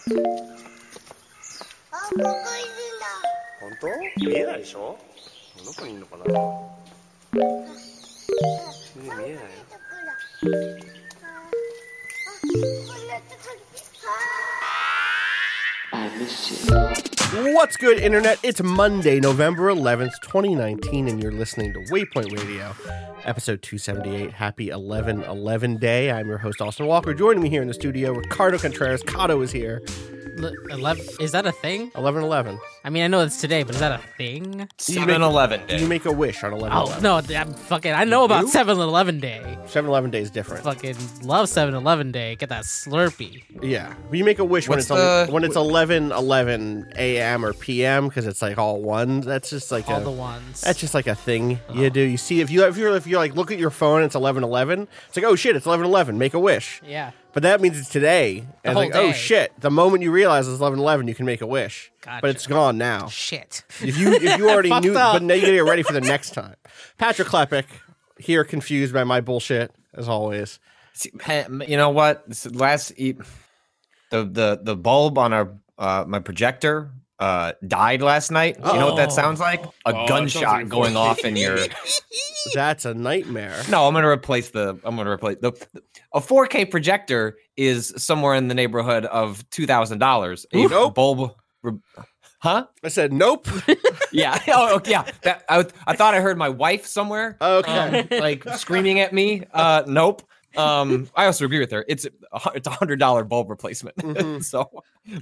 あ、ここいるんだ。本当？見えないでしょ？どこにいるのかな？見えないよ。あ、こんなところ。あ What's good, Internet? It's Monday, November 11th, 2019, and you're listening to Waypoint Radio, episode 278. Happy 11 11 day. I'm your host, Austin Walker. Joining me here in the studio, Ricardo Contreras. Cado is here. L- 11 is that a thing 11 11. i mean i know it's today but is that a thing 7 Eleven You day. make a wish on 11 oh 11. no i'm fucking i know about do? 7-eleven day 7 11 day is different. fucking love 7-eleven day get that slurpee Yeah. You make a wish when What's it's on, when it's 11 11 a.m. or p.m. because it's like all one. That's just like all a. the ones That's just like a thing oh. you do. You see, if you if you're if you like look at your phone, it's eleven eleven. It's like, oh shit, it's eleven eleven. Make a wish. yeah But that means it's today. And whole it's like, oh day. shit. The moment you realize it's eleven eleven, you can make a wish. Gotcha. But it's gone now. shit If you if you already Fucked knew, up. but now you gotta get ready for the next time. Patrick Klepek here, confused by my bullshit as always. See, You know what? This last e- the the the bulb on our uh, my projector uh, died last night. You know what that sounds like? A Oh, gunshot like going off in your. That's a nightmare. No, I'm gonna replace the. I'm gonna replace the. A 4K projector is somewhere in the neighborhood of two thousand dollars. A Nope. bulb. re- Huh? I said nope. Yeah. Oh, okay, yeah. That, I, I thought I heard my wife somewhere. Okay. um, like screaming at me. Uh, nope. Um, I also agree with her. It's a it's a hundred dollar bulb replacement. Mhm. so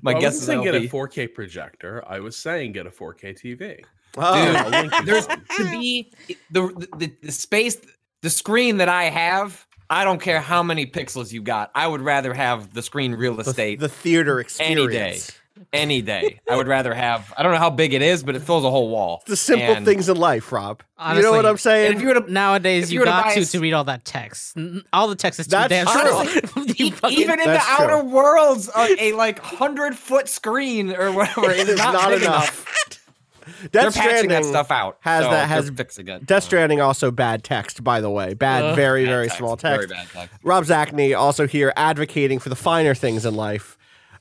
my I guess wasn't is saying get be, a 4K projector. I was saying get a 4K TV. Oh. I'll link you there's to be the, the the space the screen that I have. I don't care how many pixels you got. I would rather have the screen real estate the theater experience. any day. Any day. I would rather have. I don't know how big it is, but it fills a whole wall. The simple And- things in life, Rob. you know what I'm saying? if you were to nowadays If you you got to to read all that text all the text is too That's damn true. short. E- fucking- even in the true. outer worlds, a, a like hundred foot screen or whatever is It is not, not enough. enough. Death They're patching that Stranding stuff out. has so that- has- fixing it. Death Stranding also bad text, by the way. Bad, Uh, very, Bad very text, small very text. bad text. Rob Zacny also here advocating for the finer things in life.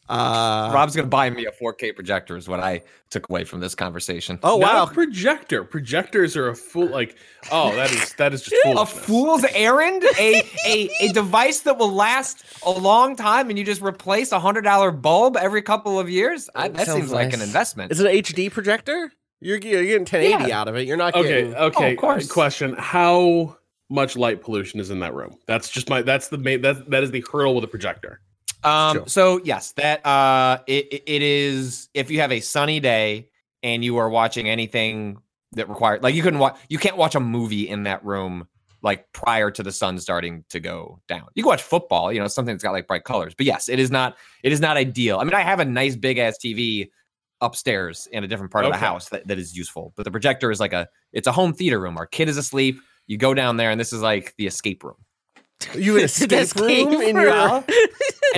Uh, Rob's gonna buy me a 4K projector. Is what I took away from this conversation. oh Not wow, a projector. Projectors are a fool. Like, oh, that is that is just a fool's errand, a, a a device that will last a long time, and you just replace a hundred dollar bulb every couple of years. I, that Sounds seems like an investment. is it an HD projector? You're, you're getting 1080 Yeah. out of it. You're not Okay, getting. okay. Oh, of course. Question: How much light pollution is in that room? That's just my. That's the main. That that is the hurdle with a projector. Um, Sure. so yes, that uh, it, it- is. If you have a sunny day and you are watching anything that requires, like you couldn't watch, you can't watch a movie in that room like prior to the sun starting to go down. You can watch football, you know, something that's got like bright colors. But yes, it is not. It is not ideal. I mean, I have a nice big ass TV upstairs in a different part of the house that, that is useful. But the projector is like a. It's a home theater room. Our kid is asleep. You go down there, and this is like the escape room. You escape, escape room in your.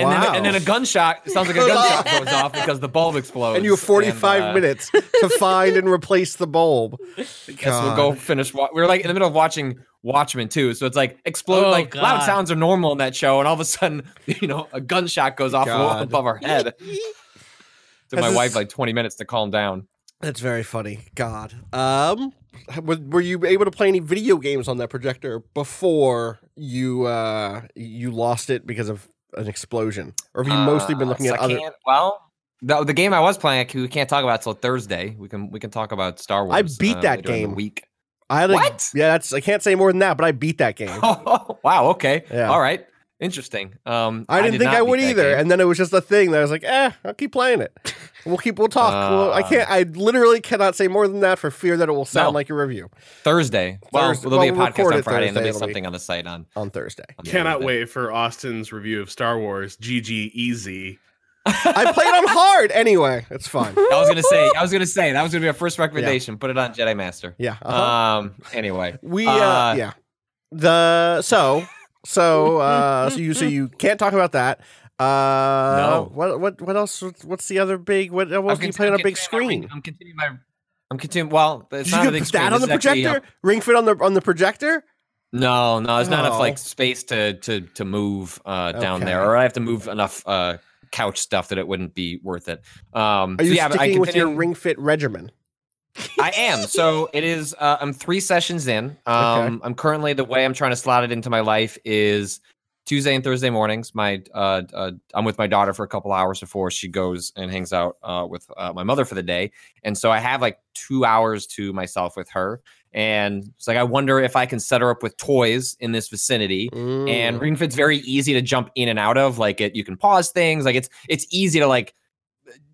Well, and, Wow. then, and then a gunshot it sounds like a gunshot goes off because the bulb explodes. and you have 45 uh, minutes to find and replace the bulb. Yes, we'll go finish. Wa- we are like in the middle of watching Watchmen too, so it's like explode. Oh, like loud sounds are normal in that show, and all of a sudden, you know, a gunshot goes off God. above our head. Took my wife like 20 minutes to calm down. That's very funny. God. Um, were, were you able to play any video games on that projector before you uh you lost it because of an explosion, or have you mostly been Uh, looking so at I other? well, the, the game I was playing, we can't talk about till Thursday. We can we can talk about Star Wars. I beat uh, that later in the game. week. I had a, What? Yeah, that's I can't say more than that, but I beat that game. Wow. Okay. Yeah. All right. Interesting. Um, I didn't did think I would either, game. and then it was just a thing that I was like, eh, I'll keep playing it. We'll keep. We'll talk. well, I Uh, can't. I literally cannot say more than that for fear that it will sound No. like a review Thursday. Well, Thursday- there'll be well, a we'll podcast on it Friday, and there'll be Thursday, it'll be- something on the site on. on Thursday. on Cannot Thursday. wait for Austin's review of Star Wars. GG easy. I played on hard anyway. It's fine. I was gonna say. I was gonna say that was gonna be our first recommendation. Put it on Jedi Master. Yeah. uh-huh. Um. Anyway, We uh, Uh, yeah. The so so uh so you so you can't talk about that. Uh No. what what what else what's the other big what else do you play on a big screen? I'm continuing my. I'm continuing. Well, it's Did not you a big get screen. that on the This is actually, uh, projector? Ring fit on the on the projector? No, no, there's not enough like space to to to move uh down there, or I have to move enough uh couch stuff that it wouldn't be worth it. Um, Are so you yeah, but I sticking with your ring fit regimen? I am. So it is. Uh, I'm three sessions in. Um, I'm currently the way I'm trying to slot it into my life is Tuesday and Thursday mornings. My uh, uh, I'm with my daughter for a couple hours before she goes and hangs out uh, with uh, my mother for the day, and so I have like two hours to myself with her. And it's like I wonder if I can set her up with toys in this vicinity. And Mm. Ring Fit's very easy to jump in and out of. Like it, you can pause things. Like it's it's easy to like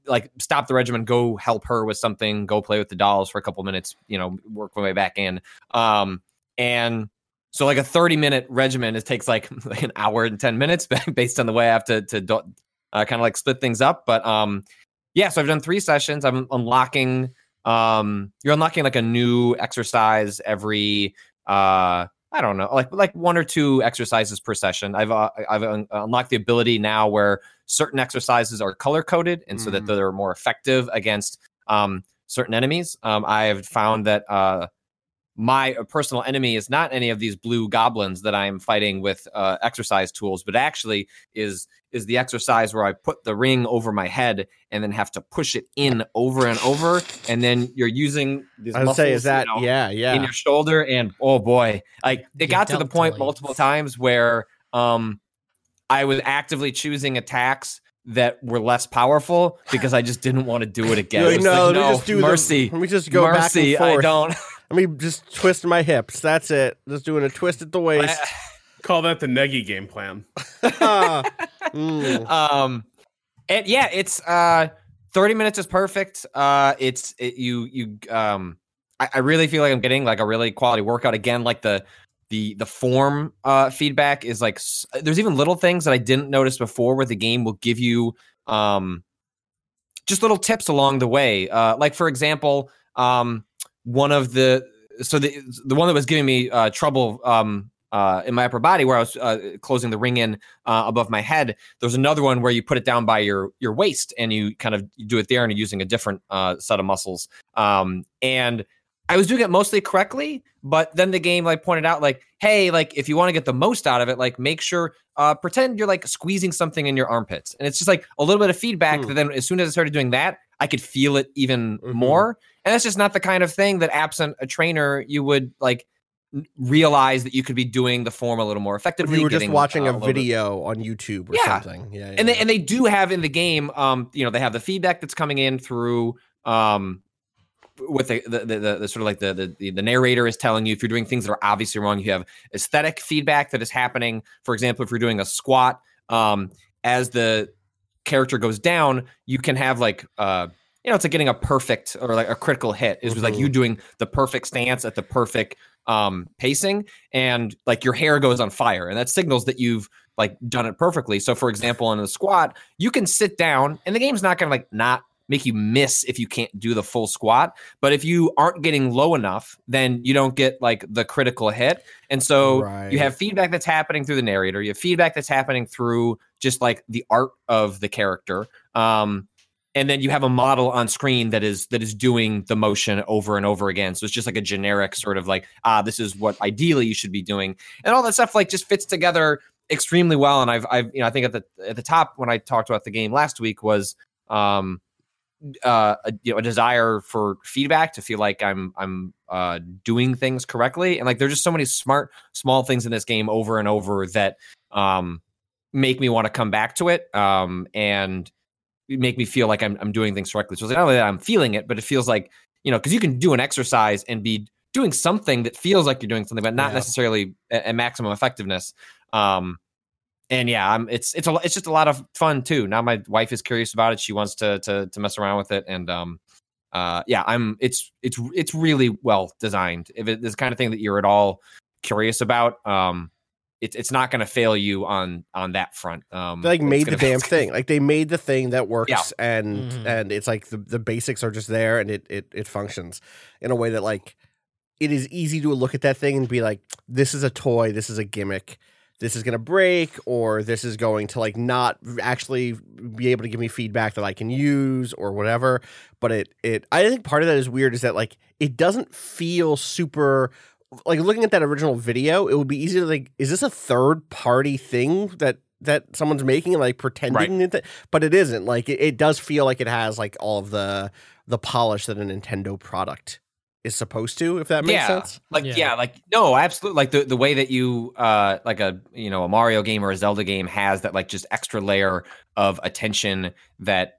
like stop the regimen, go help her with something, go play with the dolls for a couple minutes, you know, work my way back in. Um, and so like a 30 minute regimen, it takes like, like an hour and 10 minutes based on the way I have to, to uh, kind of like split things up. But um, yeah, so I've done three sessions. I'm unlocking, um, you're unlocking like a new exercise every, uh, I don't know, like like one or two exercises per session. I've uh, I've un- unlocked the ability now where certain exercises are color coded, and so that Mm. they're more effective against um, certain enemies. Um, I have found that uh, my uh, personal enemy is not any of these blue goblins that I'm fighting with uh, exercise tools, but actually is is the exercise where I put the ring over my head and then have to push it in over and over, and then you're using these. I would say is muscles, you that know, yeah, yeah. in your shoulder and oh boy like it You got to the point deltoids. multiple times where um i was actively choosing attacks that were less powerful because i just didn't want to do it again You're It like, no, let me no just do the- mercy let me just go back and mercy i don't Let me just twist my hips. That's it. Just doing a twist at the waist. Call that the Negi game plan. Mm. um and yeah it's uh 30 minutes is perfect uh it's it, you you um I, I really feel like i'm getting like a really quality workout again like the the the form uh feedback is like there's even little things that i didn't notice before where the game will give you um just little tips along the way uh like for example um one of the so the the one that was giving me uh trouble um uh, in my upper body where I was uh, closing the ring in uh, above my head. There's another one where you put it down by your your waist and you kind of do it there and you're using a different uh, set of muscles. Um, and I was doing it mostly correctly, but then the game like pointed out like, hey, like if you want to get the most out of it, like make sure uh, pretend you're like squeezing something in your armpits, and it's just like a little bit of feedback. Hmm. That then as soon as I started doing that, I could feel it even Mhm. more. And that's just not the kind of thing that absent a trainer you would like realize that you could be doing the form a little more if effectively. you were just watching uh, a little bit- video on YouTube or Yeah. something. Yeah, yeah. and they yeah. and they do have in the game um you know they have the feedback that's coming in through um with the the, the, the, the sort of like the, the the narrator is telling you if you're doing things that are obviously wrong you have aesthetic feedback that is happening. For example if you're doing a squat um as the character goes down you can have like uh you know it's like getting a perfect or like a critical hit is like you doing the perfect stance at the perfect um pacing and like your hair goes on fire and that signals that you've like done it perfectly. So for example in a squat you can sit down and the game's not gonna like not make you miss if you can't do the full squat. But if you aren't getting low enough then you don't get like the critical hit. And so Right. you have feedback that's happening through the narrator. You have feedback that's happening through just like the art of the character. Um and then you have a model on screen that is that is doing the motion over and over again. So it's just like a generic sort of like ah this is what ideally you should be doing. And all that stuff like just fits together extremely well. And i've i've you know i think at the at the top when i talked about the game last week was um uh a, you know a desire for feedback to feel like i'm i'm uh doing things correctly and like there's just so many smart small things in this game over and over that um make me want to come back to it um and make me feel like I'm, I'm doing things correctly. So it's like, not only that I'm feeling it, but it feels like, you know, because you can do an exercise and be doing something that feels like you're doing something, but not Yeah. necessarily a, a maximum effectiveness. Um, and yeah, I'm it's it's a it's just a lot of fun too. Now my wife is curious about it. She wants to to to mess around with it, and um, uh, yeah, I'm it's it's it's really well designed. If it's the kind of thing that you're at all curious about, um, it's it's not going to fail you on on that front. Um, They like made the damn thing. Like they made the thing that works Yeah. and Mhm. and it's like the, the basics are just there and it, it it functions in a way that like it is easy to look at that thing and be like, this is a toy, this is a gimmick, this is gonna break, or this is going to like not actually be able to give me feedback that I can use or whatever. But it it I think part of that is weird is that like it doesn't feel super like looking at that original video, it would be easy to like, is this a third party thing that that someone's making, like pretending that, but it isn't. Like it, it does feel like it has like all of the the polish that a Nintendo product is supposed to, if that makes yeah, sense. Like Yeah. yeah. like no, absolutely. Like the the way that you uh like a you know a Mario game or a Zelda game has that like just extra layer of attention that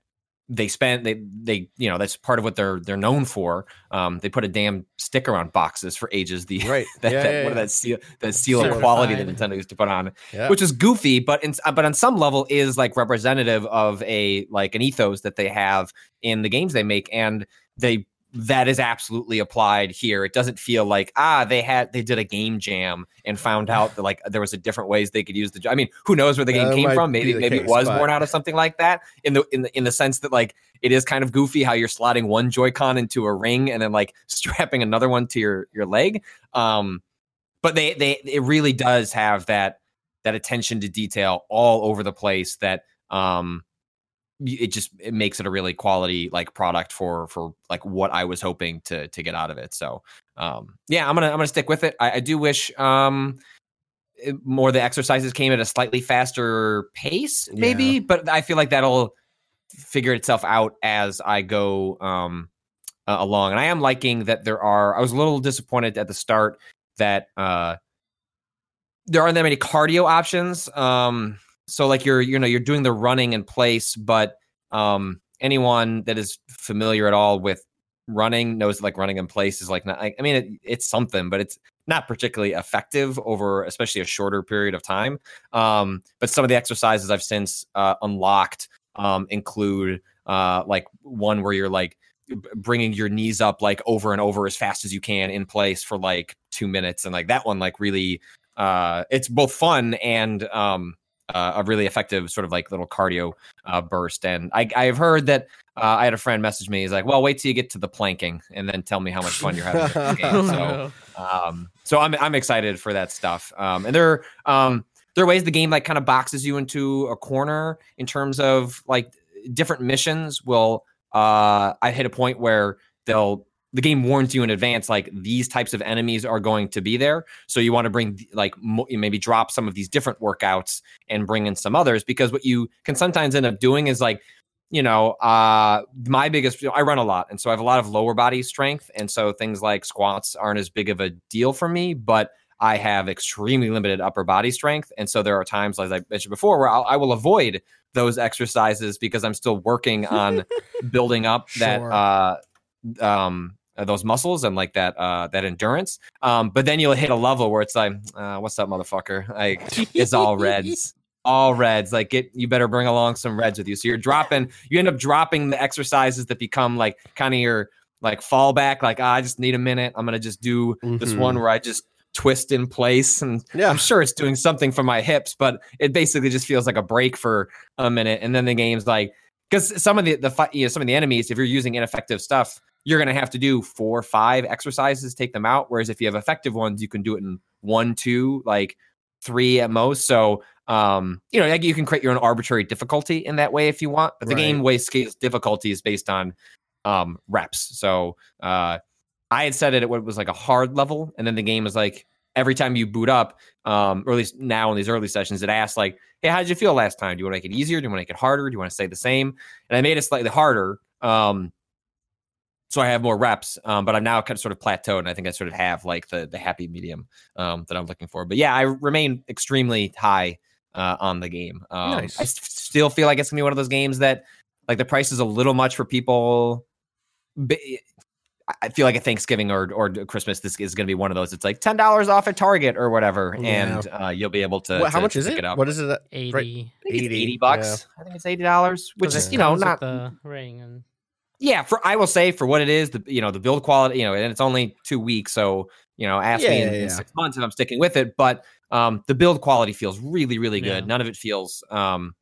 they spend they they you know that's part of what they're they're known for. Um, they put a damn sticker on boxes for ages. The Right. that, Yeah, that yeah, what yeah. that seal that seal of quality that Nintendo used to put on, Yeah. which is goofy, but in, but on some level is like representative of a like an ethos that they have in the games they make, and they that is absolutely applied here. It doesn't feel like ah they had they did a game jam and found out that like there was a different ways they could use the. I mean, who knows where the game came from? be Maybe maybe it was but- born out of something like that in the in the in the sense that like it is kind of goofy how you're slotting one Joy-Con into a ring and then like strapping another one to your your leg. Um, but they they it really does have that that attention to detail all over the place that um it just it makes it a really quality like product for for like what I was hoping to to get out of it. So um yeah, I'm gonna I'm gonna stick with it. I, I do wish um more of the exercises came at a slightly faster pace, maybe, Yeah. but I feel like that'll figure itself out as I go um uh, along. And I am liking that there are I was a little disappointed at the start that uh there aren't that many cardio options. Um so like you're you know you're doing the running in place, but um anyone that is familiar at all with running knows like running in place is like not I, I mean it, it's something, but it's not particularly effective over especially a shorter period of time. Um but some of the exercises I've since uh unlocked um include uh like one where you're like bringing your knees up like over and over as fast as you can in place for like 2 minutes and like that one like really uh it's both fun and um uh, a really effective sort of like little cardio uh, burst. And I, I've heard that uh, I had a friend message me. He's like, "Well, wait till you get to the planking, and then tell me how much fun you're having." game. So, um, so I'm I'm excited for that stuff. Um, and there um there are ways the game like kind of boxes you into a corner in terms of like different missions. Will uh I hit a point where they'll the game warns you in advance like these types of enemies are going to be there. So you want to bring like mo- maybe drop some of these different workouts and bring in some others because what you can sometimes end up doing is like you know uh my biggest i run a lot and so i have a lot of lower body strength and so things like squats aren't as big of a deal for me but i have extremely limited upper body strength and so there are times as i mentioned before where I'll, i will avoid those exercises because i'm still working on building up that uh um uh, those muscles and like that uh that endurance. Um but then you'll hit a level where it's like uh, what's up motherfucker? Like it's all reds. All reds. Like get you better bring along some reds with you. So you're dropping you end up dropping the exercises that become like kind of your like fallback. Like ah, i just need a minute. I'm gonna just do this Mhm. one where i just twist in place. And Yeah. i'm sure it's doing something for my hips but it basically just feels like a break for a minute. And then the game's like because some of the the fi- you know some of the enemies if you're using ineffective stuff you're going to have to do four five exercises take them out whereas if you have effective ones you can do it in one two like three at most. So um you know like you can create your own arbitrary difficulty in that way if you want but the Right. game way scales difficulty is based on um reps. So uh i had set it at what was like a hard level and then the game was like every time you boot up um or at least now in these early sessions it asks like hey how did you feel last time? Do you want to make it easier? Do you want to make it harder? Do you want to stay the same? And i made it slightly harder um so I have more reps, um, but I'm now kind of sort of plateaued, and I think I sort of have like the the happy medium um, that I'm looking for. But yeah, I remain extremely high uh, on the game. Um, Nice. I s- still feel like it's gonna be one of those games that like the price is a little much for people. Ba- I feel like at Thanksgiving or or Christmas, this is going to be one of those. It's like ten dollars off at Target or whatever, Yeah. and uh, you'll be able to. What- how to- much is pick it? up. What is it? at- 80. Right. I think it's 80, eighty bucks. I think it's eighty dollars, which 'Cause is you know not the ring and yeah. For I will say for what it is, the you know the build quality, you know, and it's only two weeks, so you know, ask me Yeah, in, yeah, in yeah. six months if I'm sticking with it. But um, the build quality feels really, really good. None of it feels um,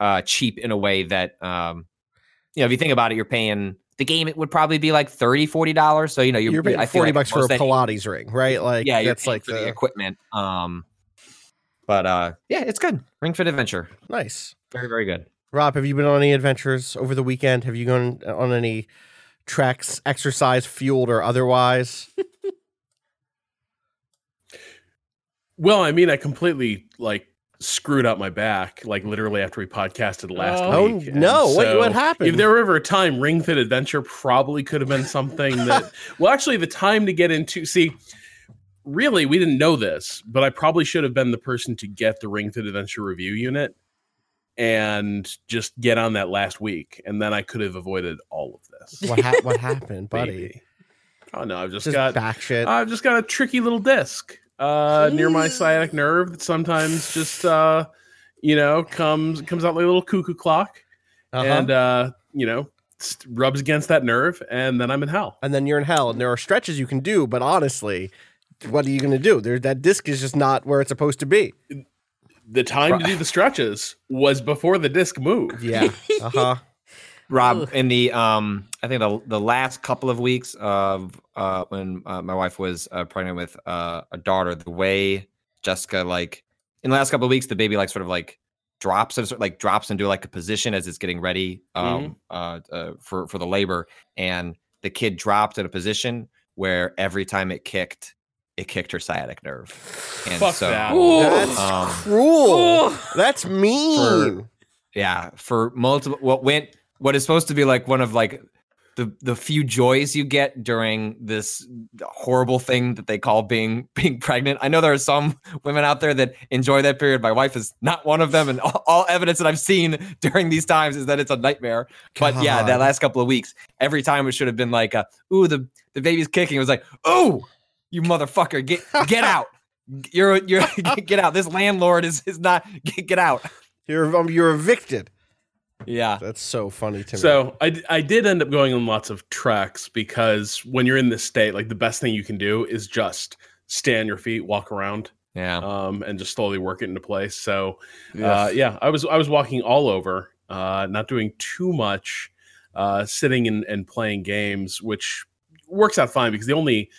uh, cheap in a way that um, you know. If you think about it, you're paying the game. It would probably be like 30 40 dollars. So you know, you're, You're paying forty like bucks for a Pilates ring, right? Like yeah, that's like the, the equipment. Um, but uh, yeah, it's good. Ring Fit Adventure, nice. very, very good. Rob, have you been on any adventures over the weekend? Have you gone on any treks, exercise fueled or otherwise? Well, I mean, I completely like screwed up my back, like literally after we podcasted last Oh. oh week. Oh, And no. What- what happened? If there were ever a time, Ring Fit Adventure probably could have been something that. well, actually, the time to get into. See, really, we didn't know this, but I probably should have been the person to get the Ring Fit Adventure review unit and just get on that last week, and then I could have avoided all of this. What ha- what happened, buddy? Maybe. Oh no, I've just, Just got back shit. I've just got a tricky little disc uh, near my sciatic nerve that sometimes just uh, you know comes comes out like a little cuckoo clock Uh-huh. and uh, you know rubs against that nerve, and then I'm in hell. and then you're in hell. And there are stretches you can do, but honestly, what are you going to do? There, that disc is just not where it's supposed to be. The time to do the stretches was before the disc moved. Yeah. Uh huh. Rob, in the um, I think the the last couple of weeks of uh when uh, my wife was uh, pregnant with uh, a daughter, the way Jessica like in the last couple of weeks, the baby like sort of like drops and sort of, like drops into like a position as it's getting ready um uh, uh for for the labor, and the kid dropped in a position where every time it kicked, it kicked her sciatic nerve, and Fuck so that. That's Um, cruel. That's mean. yeah for multiple what went what is supposed to be like one of like the the few joys you get during this horrible thing that they call being being pregnant. I know there are some women out there that enjoy that period. My wife is not one of them. And all, all evidence that i've seen during these times is that it's a nightmare. But yeah that last couple of weeks every time it should have been like uh, ooh the the baby's kicking. It was like oh you motherfucker get get out you're you're get out this landlord is is not get, get out You're um, you're evicted. yeah That's so funny to me. So I I did end up going on lots of treks because when you're in this state, like the best thing you can do is just stay on your feet, walk around, yeah um, and just slowly work it into place. So uh, yeah, I was I was walking all over, uh, not doing too much, uh, sitting and, and playing games, which works out fine because the only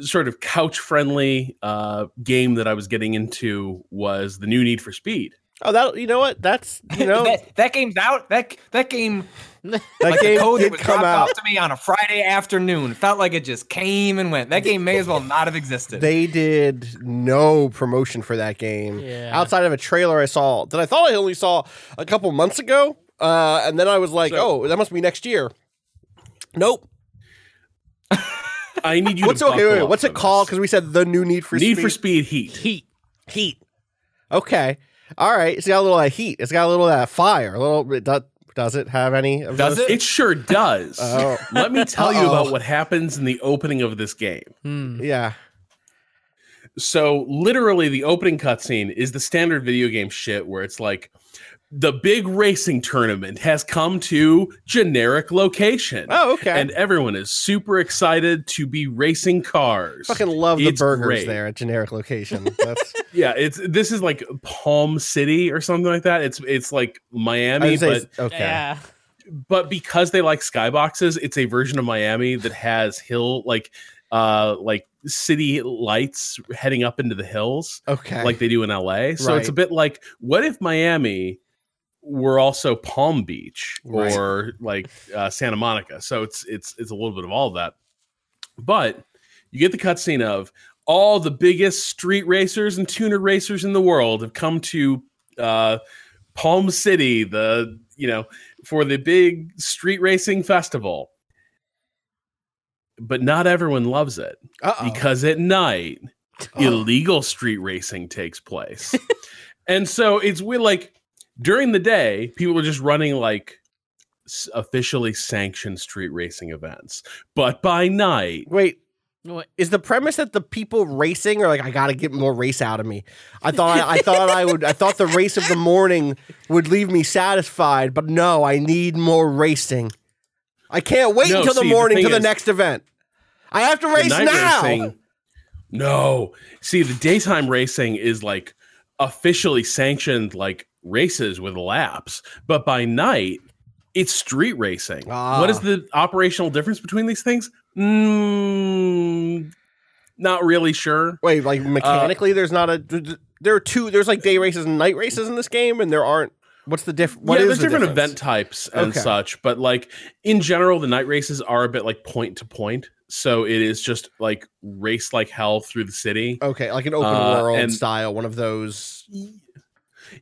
sort of couch friendly uh, game that I was getting into was the new Need for Speed. oh, that you know what? That's you know that, that game's out. That that game, that like game the code that was come dropped out. off to me on a Friday afternoon, felt like it just came and went. That game may as well not have existed. They did no promotion for that game Yeah. outside of a trailer I saw that I thought I only saw a couple months ago, uh, and then I was like, So- "Oh, that must be next year." Nope. I need you. What's to okay? Wait, wait, what's it called? Because we said the new Need for Need Speed. for Speed Heat. heat. Heat. Okay. All right. It's got a little of that heat. It's got a little of that fire. A little. It does, does it have any? Of Does those? it? It sure does. Oh. Let me tell you Uh-oh. about what happens in the opening of this game. Hmm. Yeah. So, literally, the opening cutscene is the standard video game shit where it's like the big racing tournament has come to generic location. Oh, okay. And everyone is super excited to be racing cars. Fucking love the It's burgers great. there at generic location. That's Yeah, it's this is like Palm City or something like that. It's it's like Miami, say but okay. Yeah. but because they like skyboxes, it's a version of Miami that has hill like uh like city lights heading up into the hills Okay. like they do in LA. So it's a bit like what if Miami were also Palm Beach Right. or like uh, Santa Monica? So it's it's it's a little bit of all of that. But you get the cutscene of all the biggest street racers and tuner racers in the world have come to uh, Palm City, the you know, for the big street racing festival. But not everyone loves it Uh-oh. because at night Oh. illegal street racing takes place. and so it's weird like during the day, people are just running like officially sanctioned street racing events, but by night, Wait, What? is the premise that the people racing are like I got to get more race out of me? I thought I, thought I would I thought the race of the morning would leave me satisfied, but no, I need more racing. I can't wait No, until the see, the morning thing to the is- next event. I have to race now. racing- no, see, the daytime racing is like officially sanctioned, like races with laps, but by night, it's street racing. What is Ah. the operational difference between these things? Mm, not really sure. Wait, like mechanically, there's not a. There are two. There's like day races and night races in this game, and there aren't. What's the difference? yeah, there's different event types and Okay. such, but like in general, the night races are a bit like point to point. So it is just like race like hell through the city. Okay, like an open Uh, world and- style, one of those.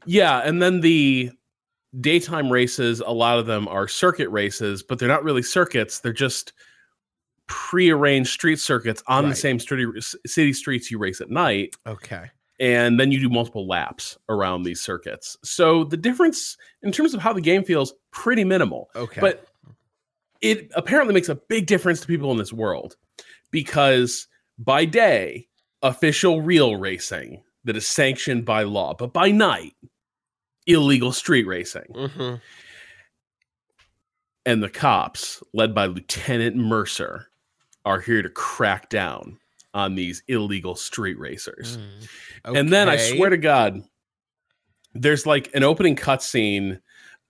Yeah, and then the daytime races, a lot of them are circuit races, but they're not really circuits. They're just prearranged street circuits on the same city, city streets you race at night. Okay. and then you do multiple laps around these circuits. So the difference in terms of how the game feels pretty minimal. Okay. But it apparently makes a big difference to people in this world because by day, official real racing that is sanctioned by law, but by night, illegal street racing. hmm And the cops, led by Lieutenant Mercer, are here to crack down on these illegal street racers. And then I swear to God, there's like an opening cutscene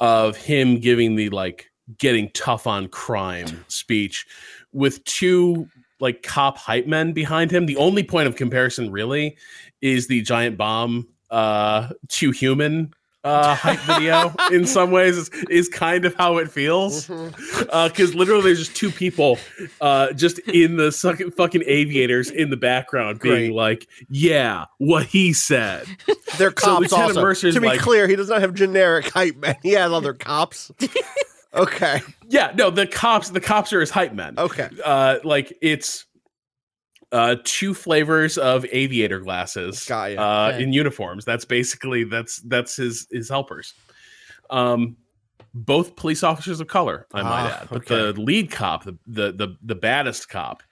of him giving the like getting tough on crime speech with two like cop hype men behind him. The only point of comparison really is the giant bomb uh to human uh hype video in some ways is, is kind of how it feels Mhm. uh because literally there's just two people uh just in the sucking fucking aviators in the background being Great. like yeah what he said they're cops Lieutenant also. To be like- clear, he does not have generic hype man. He has other cops. okay. yeah no the cops the cops are his hype men Okay. uh like it's uh two flavors of aviator glasses Got ya. uh Okay. in uniforms that's basically that's that's his his helpers um both police officers of color i might Ah, add but okay. the lead cop the, the the the baddest cop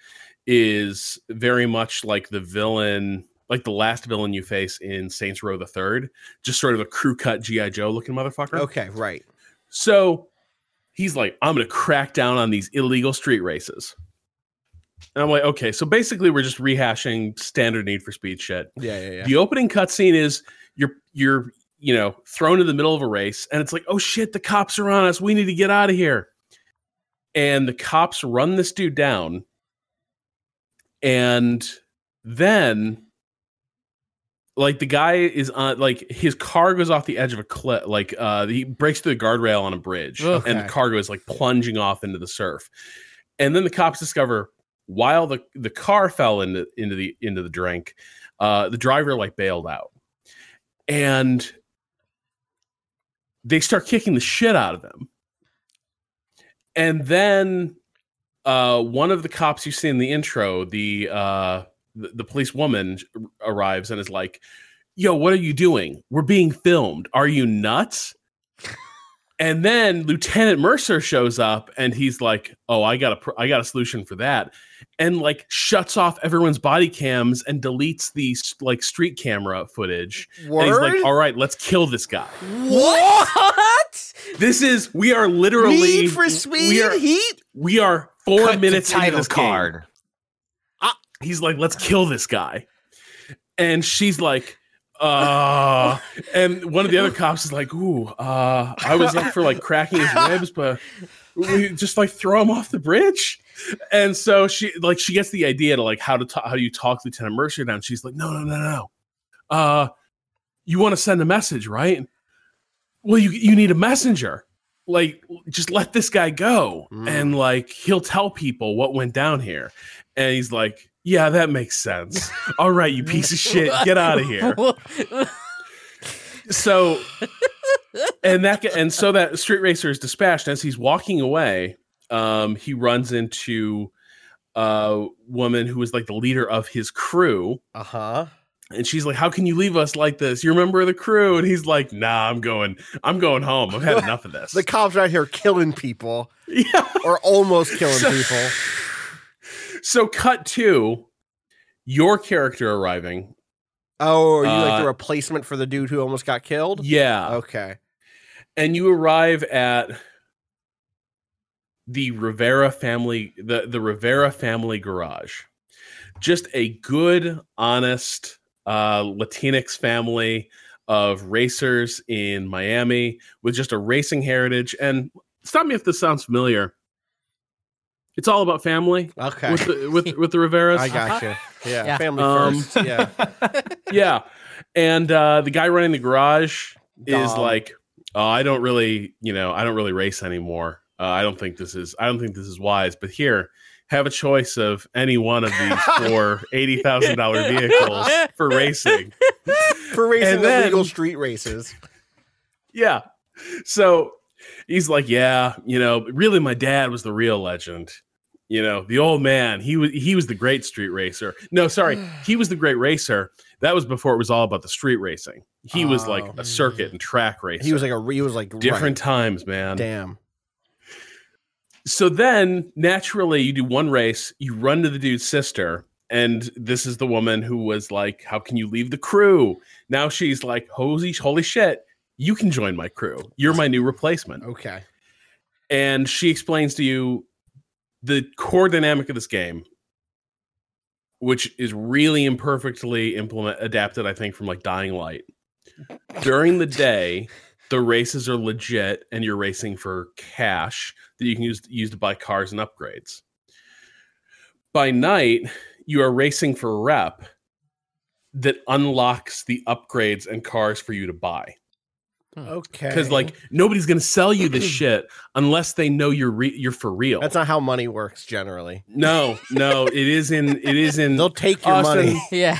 is very much like the villain like the last villain you face in saints row the third just sort of a crew cut gi joe looking motherfucker Okay. Right. so he's like, I'm going to crack down on these illegal street races. And I'm like, okay, so basically we're just rehashing standard need for speed shit. Yeah. Yeah. Yeah. The opening cutscene is you're you're you know thrown in the middle of a race, and it's like, oh shit, the cops are on us. We need to get out of here. And the cops run this dude down, and then like the guy is on like his car goes off the edge of a cliff like uh he breaks through the guardrail on a bridge and the car goes like plunging off into the surf. And then the cops discover while the the car fell into into the into the drink uh the driver like bailed out. And they start kicking the shit out of him. And then uh one of the cops you see in the intro the uh the, the police woman arrives and is like yo what are you doing we're being filmed are you nuts and then lieutenant mercer shows up and he's like oh i got a pr- i got a solution for that and like shuts off everyone's body cams and deletes the like street camera footage and he's like all right let's kill this guy What? this is we are literally Need for speed. we are heat. we are four Cut minutes into title this game. He's like, let's kill this guy. And she's like, uh, and one of the other cops is like, ooh, uh, I was up for like cracking his ribs, but we just like throw him off the bridge. And so she like she gets the idea to like how to talk how do you talk Lieutenant Mercer down. She's like, no, no, no, no. Uh you want to send a message, right? Well, you you need a messenger. Like, just let this guy go, Mm. and like he'll tell people what went down here. And he's like, "Yeah, that makes sense. All right, you piece of shit, get out of here." So, and that and so that street racer is dispatched. As he's walking away, um, he runs into a woman who is like the leader of his crew, Uh huh. And she's like, "How can you leave us like this? You're a member of the crew." And he's like, "Nah, I'm going. I'm going home. I've had enough of this." The cops out here killing people yeah. or almost killing So- people. So, cut to your character arriving. Oh, are you like Uh, the replacement for the dude who almost got killed? Yeah, Okay. and you arrive at the Rivera family, the the Rivera family garage. Just a good, honest uh, Latinx family of racers in Miami with just a racing heritage. And stop me if this sounds familiar. It's all about family Okay. with the with with the Riveras. I got you. Yeah. Yeah. Family Um, first. Yeah. yeah, and uh, the guy running the garage is like, oh, I don't really, you know, I don't really race anymore. Uh, I don't think this is, I don't think this is wise. But here, have a choice of any one of these four eighty thousand dollar vehicles for racing. For racing And then- illegal street races. Yeah. So he's like, yeah, you know, really, my dad was the real legend. You know, the old man. He was he was the great street racer. No, sorry, he was the great racer. That was before it was all about the street racing. He was like Oh. a circuit and track racer. He was like a he was like different right. times, man. Damn. So then naturally you do one race, you run to the dude's sister, and this is the woman who was like, How can you leave the crew? Now she's like, Holy holy shit, you can join my crew. You're my new replacement. Okay. And she explains to you the core dynamic of this game, which is really imperfectly implement adapted, I think, from like Dying Light. During the day, the races are legit and you're racing for cash that you can use use to buy cars and upgrades. By night, you are racing for rep that unlocks the upgrades and cars for you to buy Hmm. Okay. because like nobody's gonna sell you this shit unless they know you're re- you're for real. that's not how money works generally. no, no, it is in it is in They'll take your Austin, money. Yeah.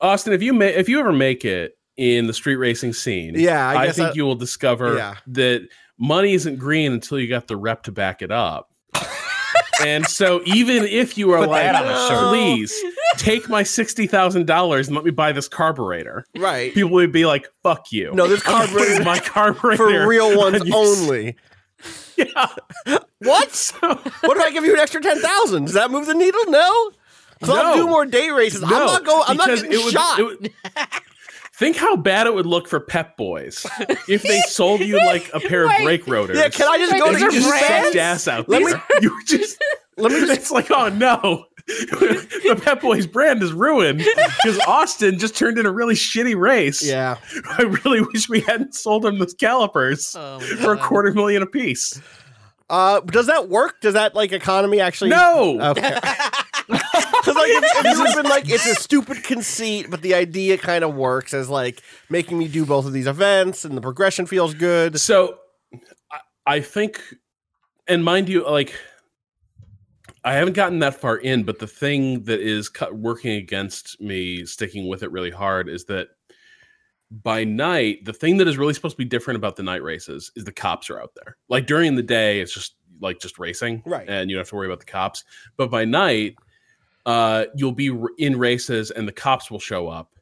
Austin, if you ma- if you ever make it in the street racing scene, Yeah, I I, think I- you will discover Yeah. that money isn't green until you got the rep to back it up. And so even if you are Put like, that on please take my sixty thousand dollars and let me buy this carburetor, Right. people would be like, "Fuck you." No, this I'm carburetor my carburetor for real ones only. Yeah. What? So, What if I give you an extra ten thousand? Does that move the needle? No. So I'll No. do more day races. I'm not going. I'm not because getting it would- shot. it would- think how bad it would look for Pep Boys if they sold you like a pair of brake rotors. yeah, can I just go to you these your just brands? sucked ass out Let there? me- you were just. Let me just- It's like, oh no, the Pep Boys brand is ruined because Austin just turned in a really shitty race. Yeah. I really wish we hadn't sold him those calipers Oh, for a quarter million apiece. Uh, does that work? Does that like economy actually? No, Okay. Like, if, if you been like, it's a stupid conceit, but the idea kind of works as like making me do both of these events, and the progression feels good. So I, I think, and mind you, like I haven't gotten that far in, but the thing that is cut, working against me sticking with it really hard is that by night, the thing that is really supposed to be different about the night races is the cops are out there. Like during the day, it's just like just racing, Right. And you don't have to worry about the cops. But by night, uh, you'll be in races, and the cops will show up.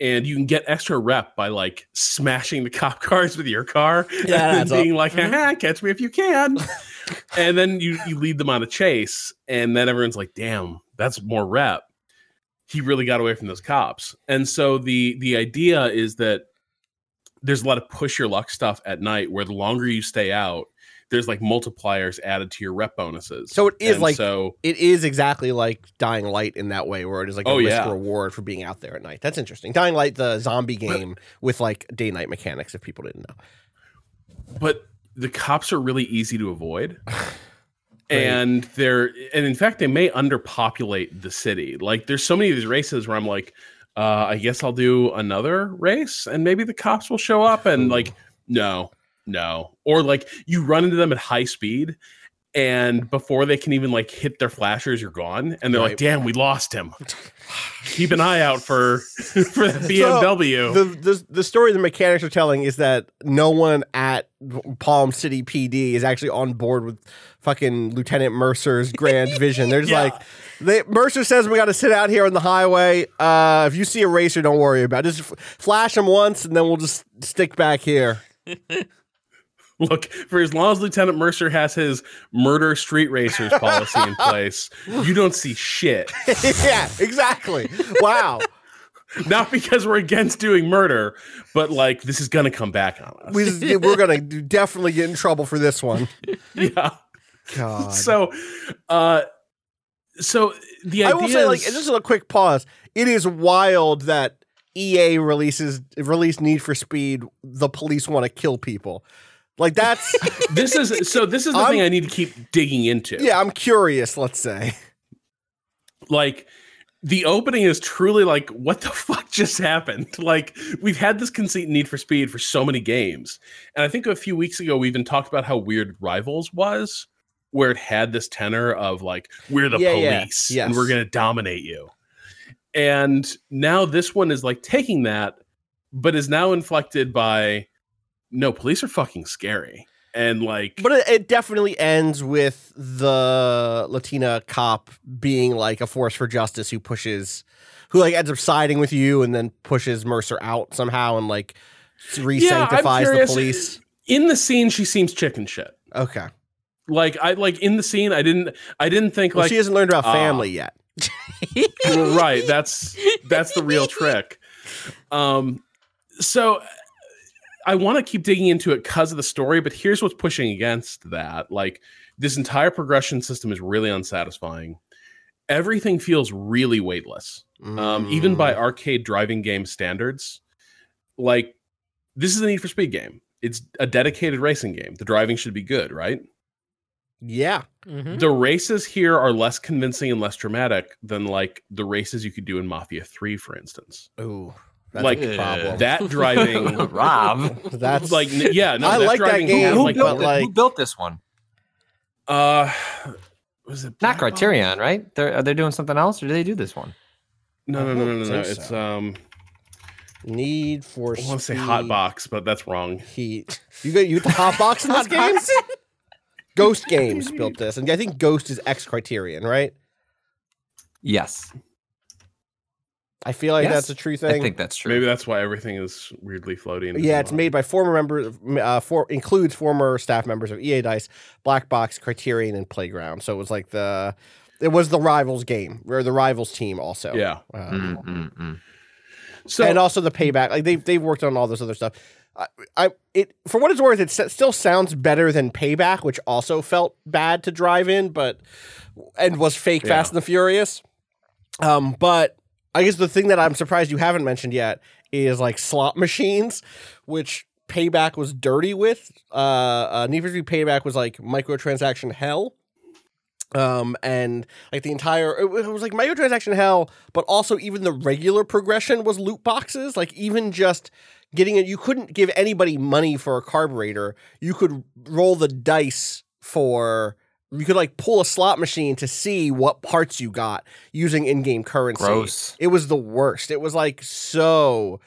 And you can get extra rep by like smashing the cop cars with your car Yeah, and then up. being like, "Haha, catch me if you can. and then you you lead them on a chase, and then everyone's like, damn, that's more rep. He really got away from those cops. And so the the idea is that there's a lot of push your luck stuff at night where the longer you stay out, there's like multipliers added to your rep bonuses. So it is And like- so It is exactly like Dying Light in that way, where it is like a Oh, risk yeah. reward for being out there at night. That's interesting. Dying Light, the zombie game with like day night mechanics. If people didn't know, but the cops are really easy to avoid. And they're and in fact they may underpopulate the city. Like there's so many of these races where I'm like, uh, I guess I'll do another race and maybe the cops will show up and like, no, no. Or like you run into them at high speed and before they can even like hit their flashers, you're gone, and they're Right. like, "Damn, we lost him." Keep an eye out for for the BMW. the, the the story the mechanics are telling is that no one at Palm City PD is actually on board with fucking Lieutenant Mercer's grand vision. They're just Yeah. like, they, Mercer says we got to sit out here on the highway. Uh, if you see a racer, don't worry about it. Just f- flash him once, and then we'll just stick back here. Look, for as long as Lieutenant Mercer has his murder street racers policy in place, you don't see shit. yeah, exactly. Wow. Not because we're against doing murder, but like this is gonna come back on us. We, we're gonna definitely get in trouble for this one. yeah. God. So, uh, so the I will say, like, is- just a quick pause. It is wild that EA releases release Need for Speed. The police want to kill people. Like that's this is so this is the I'm- thing I need to keep digging into. yeah. I'm curious. Let's say. like the opening is truly like what the fuck just happened like we've had this conceit in need for speed for so many games and i think a few weeks ago we even talked about how weird rivals was where it had this tenor of like we're the Yeah, yeah. police Yes. and we're going to dominate you and now this one is like taking that but is now inflected by no police are fucking scary and like But it, it definitely ends with the Latina cop being like a force for justice who pushes, who like ends up siding with you and then pushes Mercer out somehow and like re-sanctifies the police. in the scene she seems chicken shit Okay. like i like in the scene i didn't i didn't think Well, like she hasn't learned about ah. family yet. Right that's that's the real trick um so i want to keep digging into it because of the story but here's what's pushing against that like this entire progression system is really unsatisfying everything feels really weightless um, even Mm. by arcade driving game standards like this is a need for speed game it's a dedicated racing game the driving should be good right yeah. Mhm. the races here are less convincing and less dramatic than like the races you could do in Mafia 3, for instance. Ooh, that's Like. That driving, Rob. that's like, yeah, no, I that like that game, who, like, built like- who built this one? uh, was it Not Criterion, Box? right? They're are they doing something else, or did they do this one? No, no, no, no, no, no. think It's um, Need for I want to say Speed Hot Box, but that's wrong. Heat. You got you the hot box in this game? Ghost Games built this, and I think Ghost is X Criterion, right? Yes, I feel like Yes. that's a true thing. I think that's true. Maybe that's why everything is weirdly floating. yeah, it's made by former members, uh, for includes former staff members of EA Dice, Black Box, Criterion, and Playground. So it was like the, it was the rivals game or the rivals team also. Yeah. Um, Mm, mm, mm. So and also the payback. Like they've they've worked on all this other stuff. I, I it for what it's worth, it s- still sounds better than Payback, which also felt bad to drive in, but and was fake Fast and the Furious. Um, but I guess the thing that I'm surprised you haven't mentioned yet is like slot machines, which Payback was dirty with. Uh, uh Need for Speed Payback was like microtransaction hell. Um, and like the entire, it was it was like microtransaction hell, but also even the regular progression was loot boxes. Like even just getting it, you couldn't give anybody money for a carburetor. You could roll the dice for, you could like pull a slot machine to see what parts you got using in-game currency. Gross. It was the worst. It was like so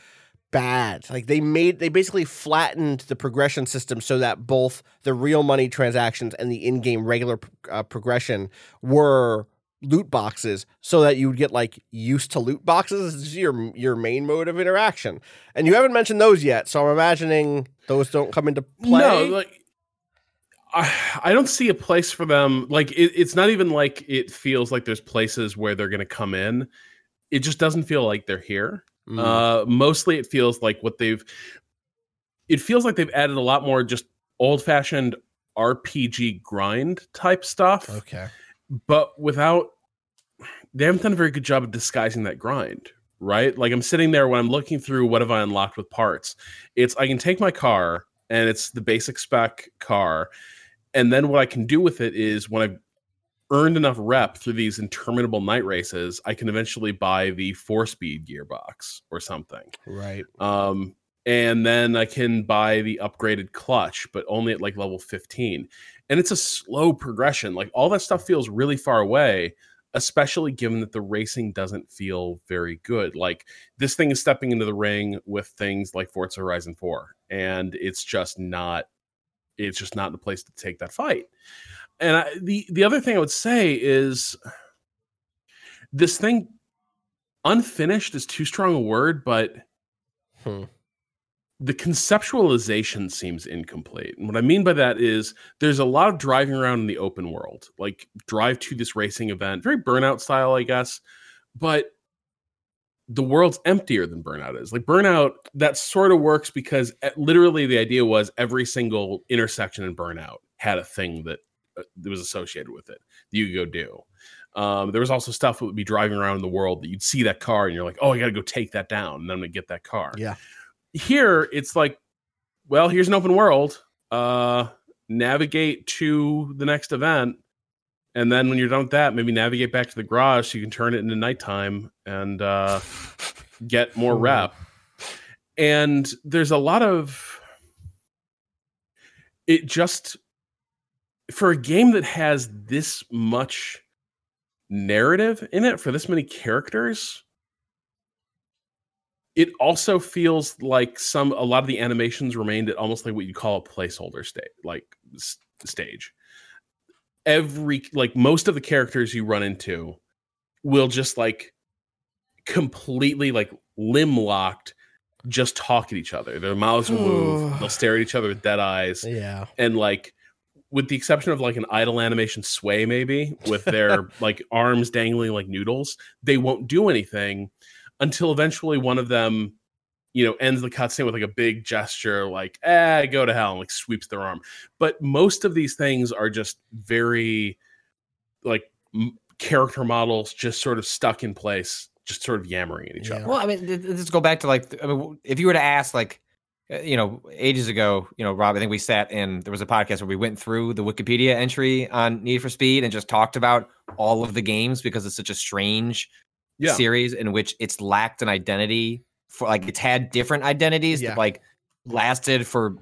bad. Like they made they basically flattened the progression system so that both the real money transactions and the in-game regular uh, progression were loot boxes so that you would get like used to loot boxes this is your your main mode of interaction. And you haven't mentioned those yet, so I'm imagining those don't come into play. No, like I, I don't see a place for them. Like it, it's not even like it feels like there's places where they're going to come in. It just doesn't feel like they're here. Mm. Uh, mostly, it feels like what they've. It feels like they've added a lot more just old fashioned RPG grind type stuff, okay. but without. They haven't done a very good job of disguising that grind, right? Like I'm sitting there when I'm looking through what have I unlocked with parts. It's I can take my car and it's the basic spec car, and then what I can do with it is when I've earned enough rep through these interminable night races, I can eventually buy the four speed gearbox or something. Right. Um, and then I can buy the upgraded clutch, but only at like level 15. And it's a slow progression. Like all that stuff feels really far away, especially given that the racing doesn't feel very good. Like this thing is stepping into the ring with things like Forza Horizon 4, and it's just not it's just not the place to take that fight. And I, the the other thing I would say is this thing unfinished is too strong a word, but Hmm. the conceptualization seems incomplete. And what I mean by that is there's a lot of driving around in the open world, like drive to this racing event, very burnout style, I guess. But the world's emptier than burnout is. Like burnout, that sort of works because uh, literally the idea was every single intersection in burnout had a thing that, uh, that was associated with it that you could go do. Um, there was also stuff that would be driving around in the world that you'd see that car and you're like, oh, I got to go take that down and I'm going to get that car. Yeah. Here, it's like, well, here's an open world. Uh, navigate to the next event. And then when you're done with that, maybe navigate back to the garage so you can turn it into nighttime and uh, get more rep. And there's a lot of it just for a game that has this much narrative in it for this many characters it also feels like some a lot of the animations remained at almost like what you call a placeholder state like s- stage every like most of the characters you run into will just like completely like limb locked just talk at each other their mouths will move they'll stare at each other with dead eyes Yeah. and like with the exception of like an idle animation sway maybe with their like arms dangling like noodles they won't do anything until eventually one of them you know ends the cutscene with like a big gesture like eh go to hell and like sweeps their arm. But most of these things are just very like m- character models just sort of stuck in place just sort of yammering at each Yeah. other. Well, I mean, th- th- let's go back to like, I mean, if you were to ask, like, uh, you know, ages ago, you know, Rob, I think we sat in, there was a podcast where we went through the Wikipedia entry on Need for Speed and just talked about all of the games because it's such a strange yeah. series in which it's lacked an identity for like it's had different identities Yeah. that like lasted for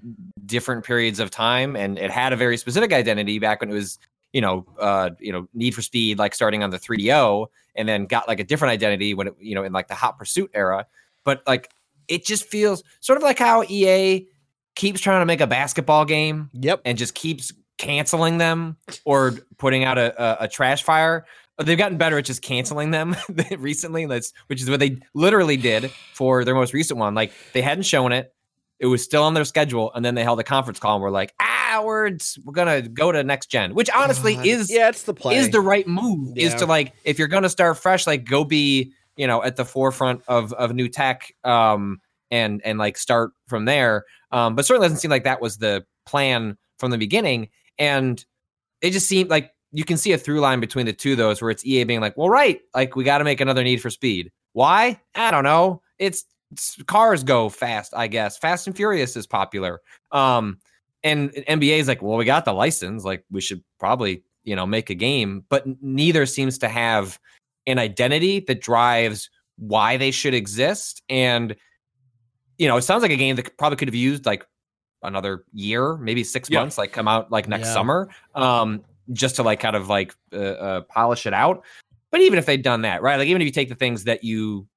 different periods of time and it had a very specific identity back when it was you know uh you know need for speed like starting on the 3do and then got like a different identity when it you know in like the hot pursuit era but like it just feels sort of like how ea keeps trying to make a basketball game Yep. and just keeps canceling them or putting out a, a, a trash fire. But They've gotten better at just canceling them recently. That's which is what they literally did for their most recent one. Like they hadn't shown it, it was still on their schedule, and then they held a conference call and were like, "Ah, we're we're gonna go to next gen," which honestly God. is yeah, it's the play. is the right move. Is to like if you're gonna start fresh, like go be you know at the forefront of of new tech, um, and and like start from there. Um, but certainly doesn't seem like that was the plan from the beginning. And it just seemed like you can see a through line between the two of those where it's EA being like, well, right, like we got to make another Need for Speed. Why? I don't know. It's, it's cars go fast, I guess. Fast and Furious is popular. Um, and NBA is like, well, we got the license. Like we should probably, you know, make a game. But neither seems to have an identity that drives why they should exist. And, you know, it sounds like a game that probably could have used like another year, maybe six Yeah. months, like come out like next Yeah. summer, um, just to like kind of like uh, uh, polish it out. But even if they'd done that, right? Like even if you take the things that you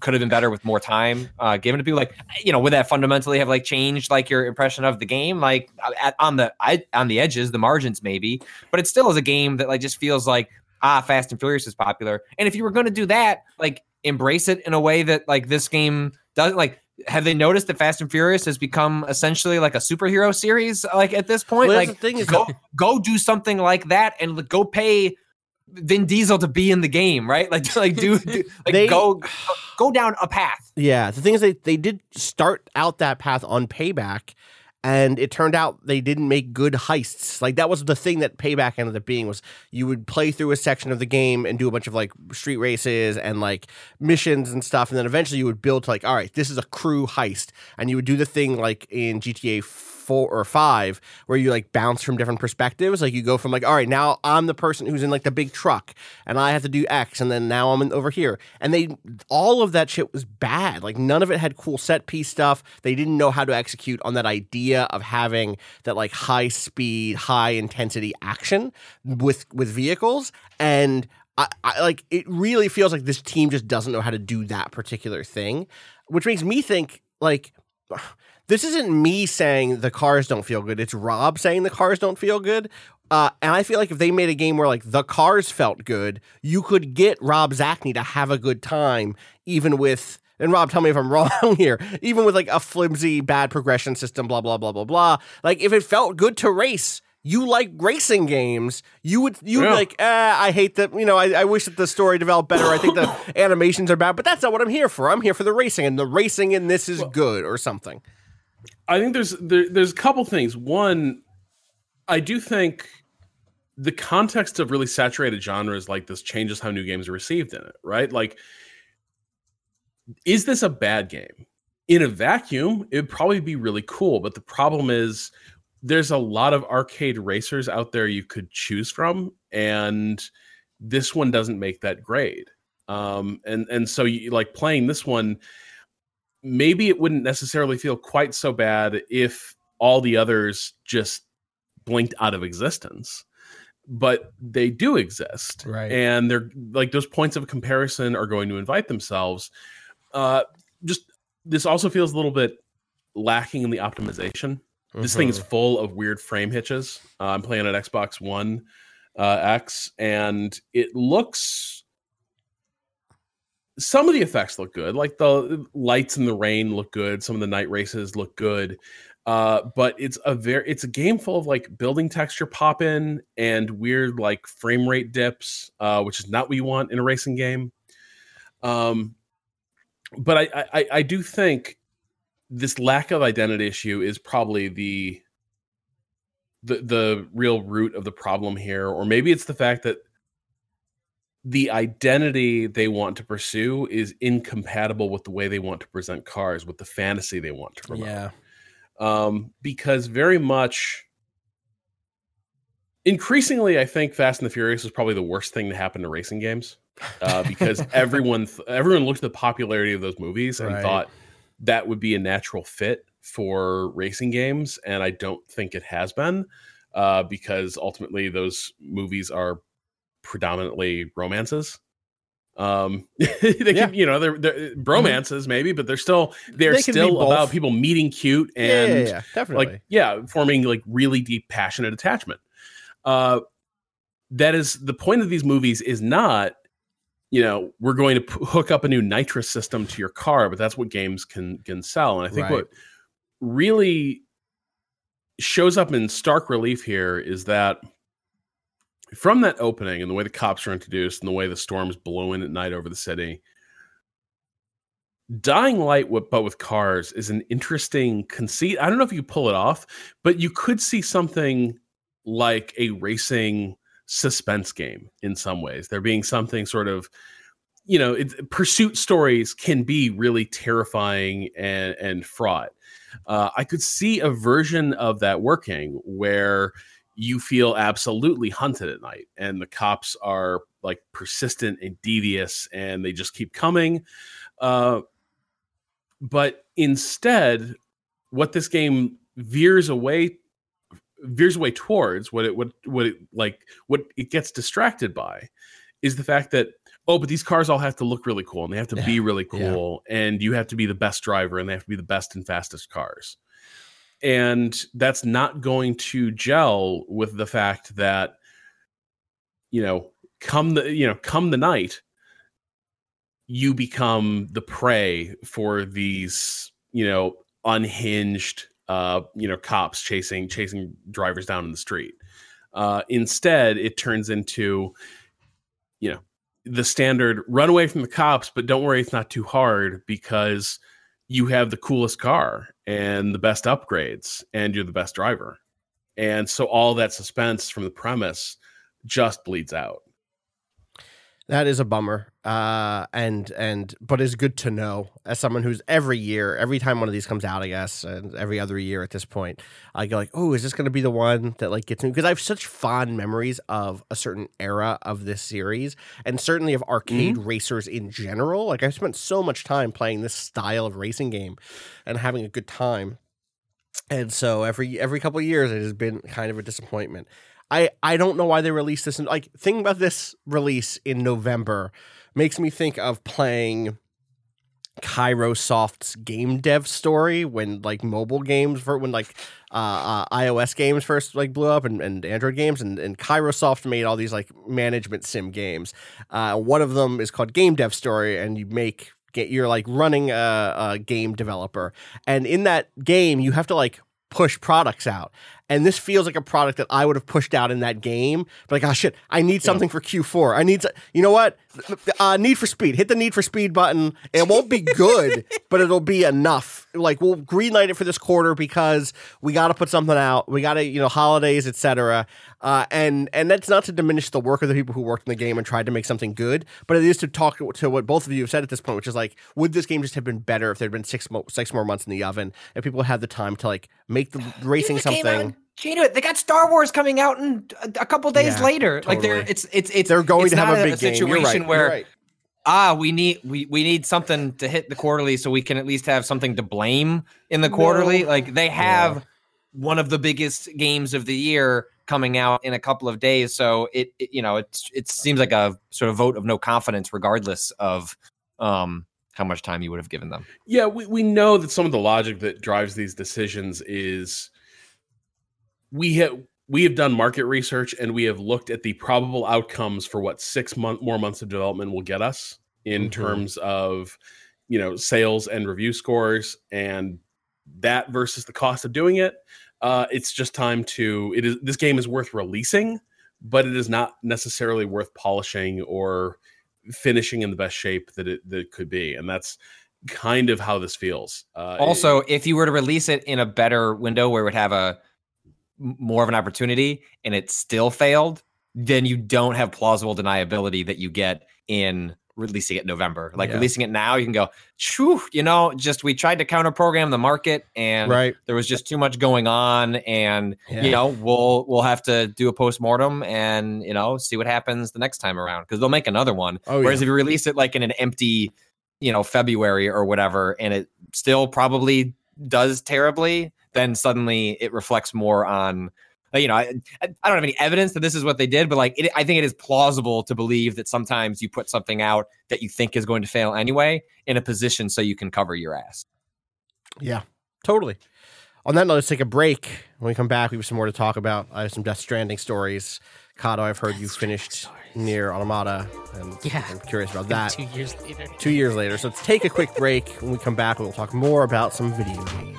could have been better with more time uh, given to people, like you know, would that fundamentally have like changed like your impression of the game? Like at, on the I, on the edges, the margins maybe, but it still is a game that like just feels like ah, Fast and Furious is popular. And if you were going to do that, like embrace it in a way that like this game doesn't like. Have they noticed that Fast and Furious has become essentially like a superhero series? Like at this point, Well, like the thing is go go do something like that and like, go pay Vin Diesel to be in the game, right? Like like do, do like They- go go down a path. Yeah, the thing is, they they did start out that path on Payback, and it turned out they didn't make good heists. Like that was the thing that Payback ended up being was you would play through a section of the game and do a bunch of like street races and like missions and stuff, and then eventually you would build to like, all right, this is a crew heist, and you would do the thing like in GTA four or five where you like bounce from different perspectives. Like you go from like, all right, now I'm the person who's in like the big truck and I have to do X, and then now I'm in, over here. And they all of that shit was bad. Like none of it had cool set piece stuff. They didn't know how to execute on that idea of having that like high speed, high intensity action with with vehicles and. I, I, like it really feels like this team just doesn't know how to do that particular thing, which makes me think like this isn't me saying the cars don't feel good. It's Rob saying the cars don't feel good. Uh, and I feel like if they made a game where like the cars felt good, you could get Rob Zacny to have a good time, even with. And Rob, tell me if I'm wrong here. Even with like a flimsy, bad progression system, blah blah blah blah blah. Like if it felt good to race, you like racing games, you would you Yeah. be like, eh, I hate that. You know, I, I wish that the story developed better. I think the animations are bad, but that's not what I'm here for. I'm here for the racing, and the racing in this is good or something. I think there's there, there's a couple things. One, I do think the context of really saturated genres like this changes how new games are received in it, right? Like, is this a bad game? In a vacuum, it would probably be really cool, but the problem is there's a lot of arcade racers out there you could choose from, and this one doesn't make that grade. Um, and and so you like playing this one maybe it wouldn't necessarily feel quite so bad if all the others just blinked out of existence but they do exist. Right. and they're like those points of comparison are going to invite themselves. Uh just this also feels a little bit lacking in the optimization. This thing is full of weird frame hitches. Uh, i'm playing at xbox one uh, x and it looks some of the effects look good like the lights in the rain look good some of the night races look good uh, but it's a very it's a game full of like building texture pop in and weird like frame rate dips uh, which is not what you want in a racing game. Um, but I, I i do think this lack of identity issue is probably the the the real root of the problem here or maybe it's the fact that the identity they want to pursue is incompatible with the way they want to present cars with the fantasy they want to promote Yeah. um, because very much increasingly i think fast and the furious is probably the worst thing to happen to racing games uh, because everyone th- everyone looked at the popularity of those movies and Right. thought that would be a natural fit for racing games and i don't think it has been uh, because ultimately those movies are predominantly romances um they Yeah. can you know they're, they're bromances maybe but they're still they're They still about people meeting cute and yeah, yeah, definitely. like yeah forming like really deep passionate attachment uh that is the point of these movies is not you know we're going to p- hook up a new nitrous system to your car but that's what games can can sell and i think Right. what really shows up in stark relief here is that from that opening and the way the cops are introduced and the way the storms blow in at night over the city dying light with, but with cars is an interesting conceit. I don't know if you pull it off but you could see something like a racing suspense game in some ways. There being something sort of you know it, pursuit stories can be really terrifying and and fraught. Uh, i could see a version of that working where you feel absolutely hunted at night and the cops are like persistent and devious and they just keep coming uh, but instead what this game veers away veers away towards what it what what it like what it gets distracted by is the fact that oh but these cars all have to look really cool and they have to be really Yeah. cool and you have to be the best driver and they have to be the best and fastest cars and that's not going to gel with the fact that you know come the you know come the night you become the prey for these you know unhinged uh you know cops chasing chasing drivers down in the street. Uh instead it turns into you know the standard run away from the cops but don't worry it's not too hard because you have the coolest car and the best upgrades and you're the best driver. And so all that suspense from the premise just bleeds out That is a bummer. Uh, and and but it's good to know as someone who's every year, every time one of these comes out, I guess, and every other year at this point, I go like, oh, is this going to be the one that like gets me? Because I have such fond memories of a certain era of this series, and certainly of arcade racers in general. Like I spent so much time playing this style of racing game, and having a good time. And so every every couple of years, it has been kind of a disappointment. I I don't know why they released this. In, like, thinking about this release in November makes me think of playing Kairosoft's game dev story when like mobile games for when like uh, uh, iOS games first like blew up and, and Android games and and Kairosoft made all these like management sim games. Uh, one of them is called Game Dev Story, and you make get you're like running a, a game developer, and in that game you have to like push products out. And this feels like a product that I would have pushed out in that game. But like, oh shit, I need something for Q4. I need, to, you know what? Uh, need for speed. Hit the need for speed button. It won't be good, but it'll be enough. Like we'll greenlight it for this quarter because we got to put something out. We got to, you know, holidays, etc. Uh, and and that's not to diminish the work of the people who worked in the game and tried to make something good, but it is to talk to what both of you have said at this point, which is like, would this game just have been better if there'd been six mo- six more months in the oven if people had the time to like make the racing It came something? out- Gino, they got Star Wars coming out in a, a couple days Yeah, later. Like they're it's it's it's They're going it's to have not a big game. situation You're right. You're where right. ah we need we we need something to hit the quarterly so we can at least have something to blame in the quarterly. Like they have one of the biggest games of the year coming out in a couple of days, so it, it you know it's it seems like a sort of vote of no confidence, regardless of um how much time you would have given them. Yeah, we, we know that some of the logic that drives these decisions is we have we have done market research and we have looked at the probable outcomes for what six month more months of development will get us in Mhm. terms of you know sales and review scores and that versus the cost of doing it. Uh, it's just time to it is this game is worth releasing, but it is not necessarily worth polishing or finishing in the best shape that it that it could be, and that's kind of how this feels. Uh, Also, if you were to release it in a better window where it would have a more of an opportunity and it still failed, then you don't have plausible deniability that you get in releasing it in November. Like Yeah. releasing it now, you can go, Phew, you know, just we tried to counter program the market and Right. there was just too much going on and Yeah. you know, we'll we'll have to do a post-mortem and you know, see what happens the next time around because they'll make another one. Oh, Whereas yeah. if you release it like in an empty, you know, February or whatever, and it still probably does terribly, then suddenly it reflects more on, you know, I, I don't have any evidence that this is what they did, but like, it, I think it is plausible to believe that sometimes you put something out that you think is going to fail anyway in a position so you can cover your ass. Yeah, totally. On that note, let's take a break. When we come back, we have some more to talk about. I have some Death Stranding stories. Cado, I've heard you finished Nier Automata, and Yeah. I'm curious about that. Two years later. Two years later. So let's take a quick break. When we come back, we'll talk more about some video games.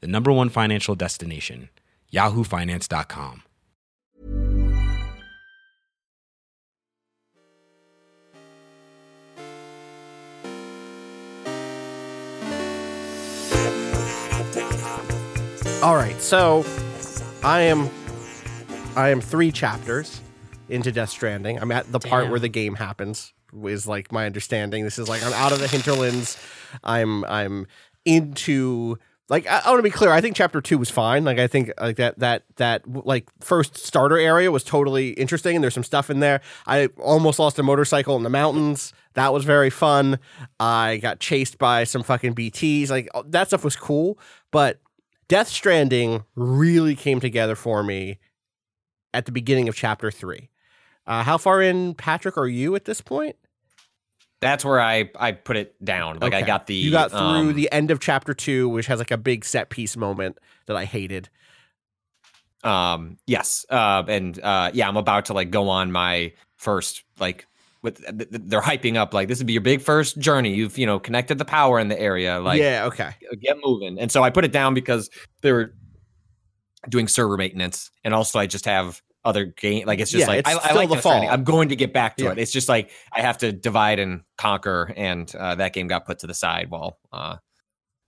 the number one financial destination, yahoofinance.com. All right, so I am I am three chapters into Death Stranding. I'm at the part where the game happens. Is like my understanding. This is like I'm out of the hinterlands. I'm I'm into like I, I want to be clear. I think chapter two was fine. Like I think like that that that like first starter area was totally interesting, and there's some stuff in there. I almost lost a motorcycle in the mountains. That was very fun. I got chased by some fucking BTS. Like that stuff was cool, but Death Stranding really came together for me at the beginning of chapter three. Uh, how far in, Patrick, are you at this point? That's where I I put it down. Like I got the you got through um, the end of chapter two, which has like a big set piece moment that I hated. um yes uh and uh yeah i'm about to like go on my first like with th- th- they're hyping up like this would be your big first journey you've you know connected the power in the area like yeah, okay. get moving and so i put it down because they were doing server maintenance and also i just have other game like it's just Yeah, like it's I, I like the fall. i'm going to get back to Yeah. it it's just like i have to divide and conquer and uh, that game got put to the side while uh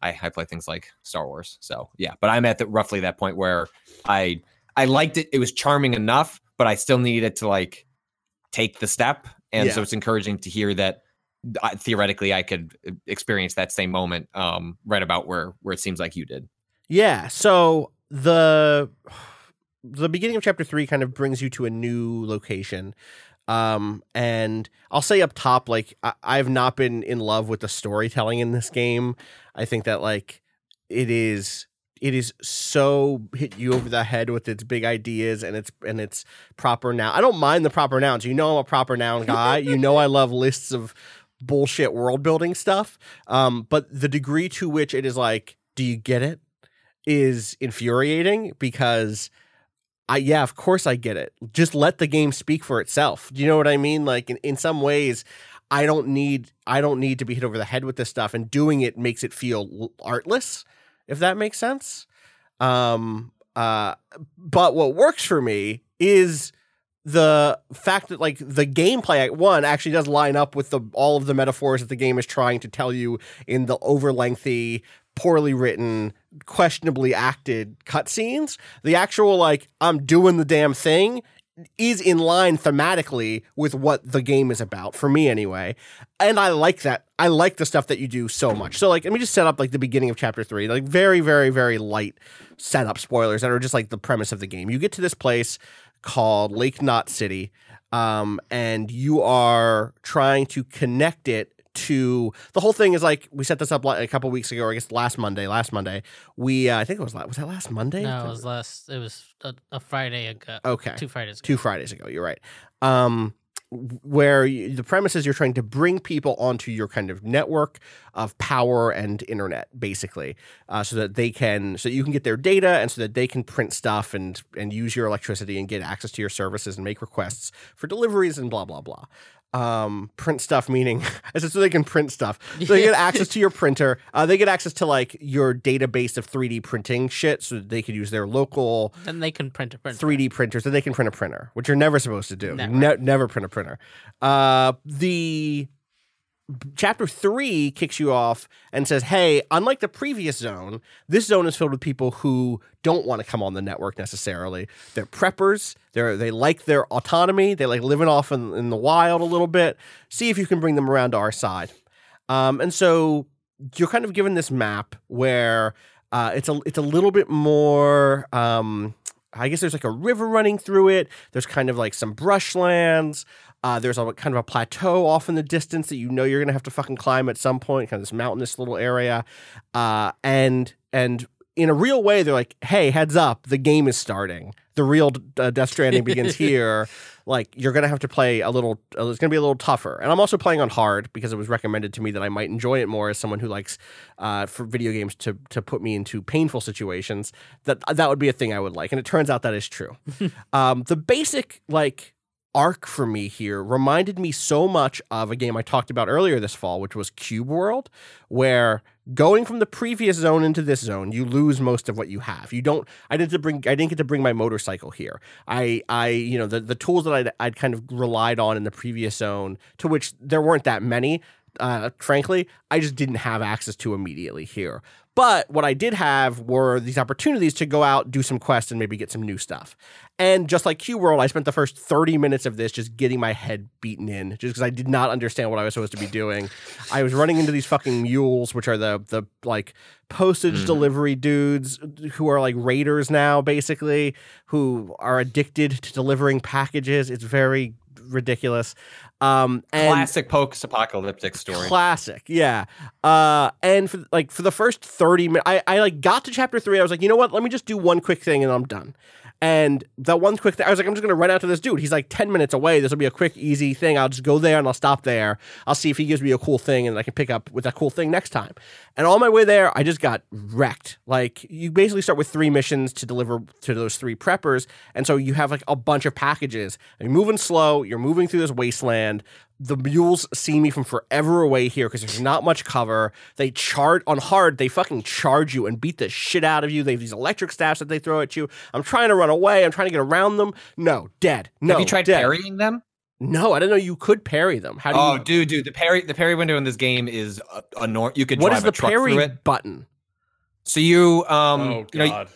I, I play things like Star Wars. So yeah, but I'm at the, roughly that point where I I liked it. It was charming enough, but I still needed to like take the step. And so it's encouraging to hear that I, theoretically I could uh, experience that same moment um, right about where where it seems like you did. Yeah. So the the beginning of chapter three kind of brings you to a new location. Um, and I'll say up top, like I've not been in love with the storytelling in this game. I think that like it is it is so hit you over the head with its big ideas and its and its proper noun. I don't mind the proper nouns. You know I'm a proper noun guy. you know I love lists of bullshit world building stuff. Um, but the degree to which it is like, do you get it? Is infuriating because I yeah, of course I get it. Just let the game speak for itself. Do you know what I mean? Like in, in some ways, I don't need I don't need to be hit over the head with this stuff, and doing it makes it feel artless, if that makes sense. Um uh but what works for me is the fact that like the gameplay at one actually does line up with the all of the metaphors that the game is trying to tell you in the over lengthy poorly written questionably acted cutscenes. The actual like i'm doing the damn thing is in line thematically with what the game is about for me anyway. And i like that. I like the stuff that you do so much. So like let me just set up like the beginning of chapter three. Like very very very light setup spoilers that are just like the premise of the game. You get to this place called lake knot city um, and you are trying to connect it to the whole thing is like we set this up like a couple weeks ago or i guess last monday last monday we uh, i think it was was that last monday No, it was last. It was a, a Friday ago. okay Two Fridays ago. two Fridays ago. You're right. Um, where you, the premise is you're trying to bring people onto your kind of network of power and internet, basically, uh, so that they can, so you can get their data and so that they can print stuff and and use your electricity and get access to your services and make requests for deliveries and blah blah blah. Um, print stuff meaning so they can print stuff. So they get access to your printer. Uh, they get access to like your database of 3D printing shit, so that they could use their local Then they can print a printer. 3D printers that they can print a printer, which you're never supposed to do. Never. Ne- never print a printer. Uh, the chapter three kicks you off and says, "Hey, unlike the previous zone, this zone is filled with people who don't want to come on the network necessarily. They're preppers. They're they like their autonomy. They like living off in, in the wild a little bit. See if you can bring them around to our side." Um, and so you're kind of given this map where uh, it's a it's a little bit more. Um, I guess there's like a river running through it. There's kind of like some brushlands. Uh, there's a kind of a plateau off in the distance that you know you're gonna have to fucking climb at some point. Kind of this mountainous little area, uh, and and in a real way, they're like, "Hey, heads up, the game is starting. The real uh, Death Stranding begins here. Like, you're gonna have to play a little. Uh, it's gonna be a little tougher." And I'm also playing on hard because it was recommended to me that I might enjoy it more as someone who likes uh, for video games to to put me into painful situations. That that would be a thing I would like, and it turns out that is true. um, the basic like arc for me here reminded me so much of a game I talked about earlier this fall, which was Cube World, where going from the previous zone into this zone, you lose most of what you have. You don't. I didn't bring. I didn't get to bring my motorcycle here. I. I. You know the the tools that I'd, I'd kind of relied on in the previous zone, to which there weren't that many. Uh, frankly, I just didn't have access to immediately here. But what I did have were these opportunities to go out, do some quests, and maybe get some new stuff. And just like Cube World, I spent the first 30 minutes of this just getting my head beaten in, just because I did not understand what I was supposed to be doing. I was running into these fucking mules, which are the the like postage delivery dudes who are like raiders now, basically, who are addicted to delivering packages. It's very ridiculous. Um, and Classic post-apocalyptic story. Classic, yeah. Uh, and for like for the first thirty minutes, I, I like got to chapter three. I was like, you know what? Let me just do one quick thing and I'm done. And that one quick thing, I was like, I'm just gonna run out to this dude. He's like 10 minutes away. This will be a quick, easy thing. I'll just go there and I'll stop there. I'll see if he gives me a cool thing and I can pick up with that cool thing next time. And on my way there, I just got wrecked. Like you basically start with three missions to deliver to those three preppers. And so you have like a bunch of packages. And you're moving slow, you're moving through this wasteland. The mules see me from forever away here because there's not much cover. They charge on hard, they fucking charge you and beat the shit out of you. They have these electric staffs that they throw at you. I'm trying to run away, I'm trying to get around them. No, dead. No. Have you tried dead. parrying them? No, I didn't know you could parry them. How do Oh, you dude, dude, the parry the parry window in this game is a, a nor- You could what drive is the a truck through parry it. button? So you um oh you know god.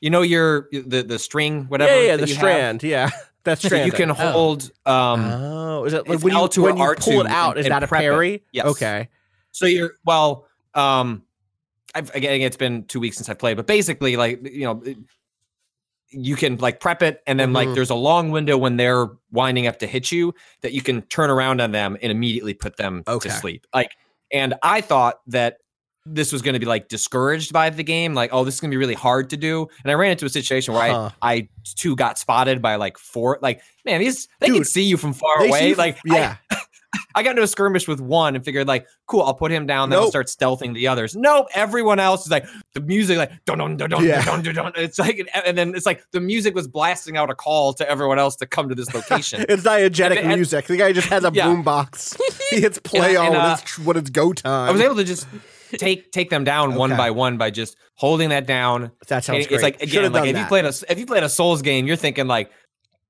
you know your the the string whatever yeah, yeah, that the you have? strand. Yeah, that's So strand. you can thing. hold um Oh, is it like when you, L2 or when you R2 pull it out? and- is and that a prep it. parry? Yes. Okay. So you're well, um, I've, again, it's been two weeks since I played, but basically, like you know, you can like prep it, and then like Mhm. there's a long window when they're winding up to hit you that you can turn around on them and immediately put them Okay. to sleep. Like, and I thought that this was going to be like discouraged by the game, like oh, this is going to be really hard to do. And I ran into a situation where Huh. I I too got spotted by like four, like man, these they can see you from far away, you- like yeah. I got into a skirmish with one and figured like, cool, I'll put him down. Then I'll start stealthing the others. Nope, everyone else is like the music, like dun dun dun dun Yeah. dun dun dun. It's like, and then it's like the music was blasting out a call to everyone else to come to this location. it's diegetic And- and- music. The guy just has a Yeah. boom box. he hits play And- on and, when uh, it's when it's go time. I was able to just take take them down one by one by just holding that down. that sounds And great. it's like again, like if you that. played a if you played a Souls game, you're thinking like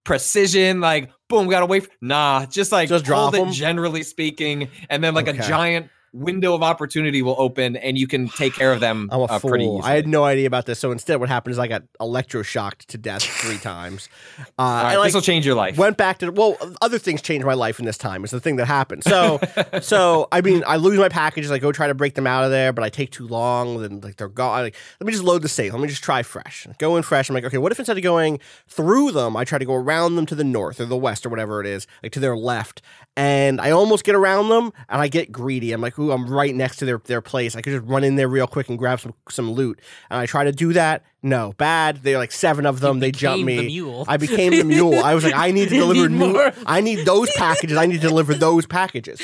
precision, like boom, gotta wait. Nah, just like Just drop hold it 'em? generally speaking, and then like Okay. a giant window of opportunity will open, and you can take care of them. I'm a uh, fool. I had no idea about this. So instead, what happened is I got electroshocked to death three times. Uh, right, like, this will change your life. went back to well other things changed my life in this time is the thing that happened so so i mean i lose my packages i go try to break them out of there but i take too long then like they're gone like, let me just load the save let me just try fresh go in fresh i'm like okay what if instead of going through them i try to go around them to the north or the west or whatever it is like to their left and i almost get around them and i get greedy i'm like ooh i'm right next to their, their place i could just run in there real quick and grab some some loot and i try to do that no bad they're like seven of them they jump me the i became the mule i was like i need to deliver need new. I need those packages. I need to deliver those packages.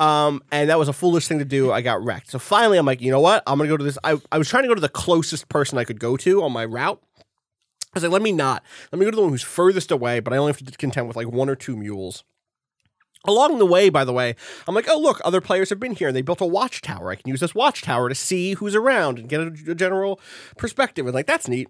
Um, and that was a foolish thing to do. I got wrecked. So finally, I'm like, you know what? I'm gonna go to this. I, I was trying to go to the closest person I could go to on my route. I was like, let me not. Let me go to the one who's furthest away, but I only have to contend with like one or two mules. Along the way, by the way, I'm like, oh, look, other players have been here and they built a watchtower. I can use this watchtower to see who's around and get a, a general perspective. And like, that's neat.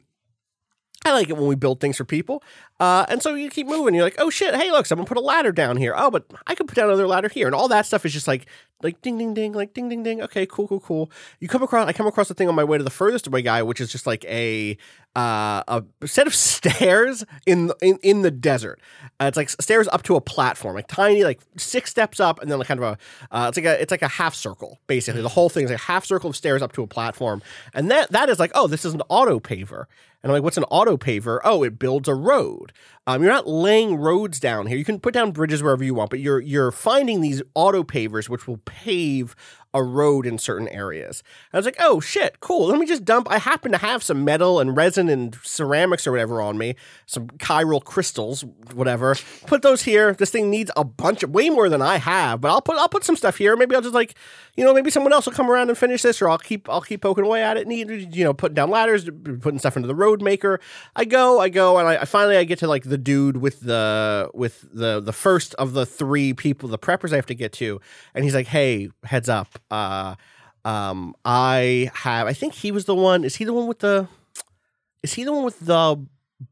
I like it when we build things for people. Uh, and so you keep moving. You're like, oh shit, hey, look, someone put a ladder down here. Oh, but I could put down another ladder here. And all that stuff is just like, like ding, ding, ding, like ding, ding, ding. Okay, cool, cool, cool. You come across, I come across the thing on my way to the furthest away guy, which is just like a, uh, a set of stairs in, the- in, in the desert. Uh, it's like stairs up to a platform, like tiny, like six steps up, and then like kind of a, uh, it's like a, it's like a half circle, basically. The whole thing is a half circle of stairs up to a platform. And that, that is like, oh, this is an auto paver. And I'm like, what's an auto paver? Oh, it builds a road. Um, you're not laying roads down here. You can put down bridges wherever you want, but you're you're finding these auto pavers which will pave a road in certain areas. I was like, oh shit, cool. Let me just dump. I happen to have some metal and resin and ceramics or whatever on me, some chiral crystals, whatever. Put those here. This thing needs a bunch of way more than I have, but I'll put I'll put some stuff here. Maybe I'll just like, you know, maybe someone else will come around and finish this, or I'll keep I'll keep poking away at it. Need you know, putting down ladders, putting stuff into the road maker. I go, I go, and I, I finally I get to like the dude with the with the the first of the three people, the preppers I have to get to, and he's like, "Hey, heads up, uh, um, I have. I think he was the one. Is he the one with the? Is he the one with the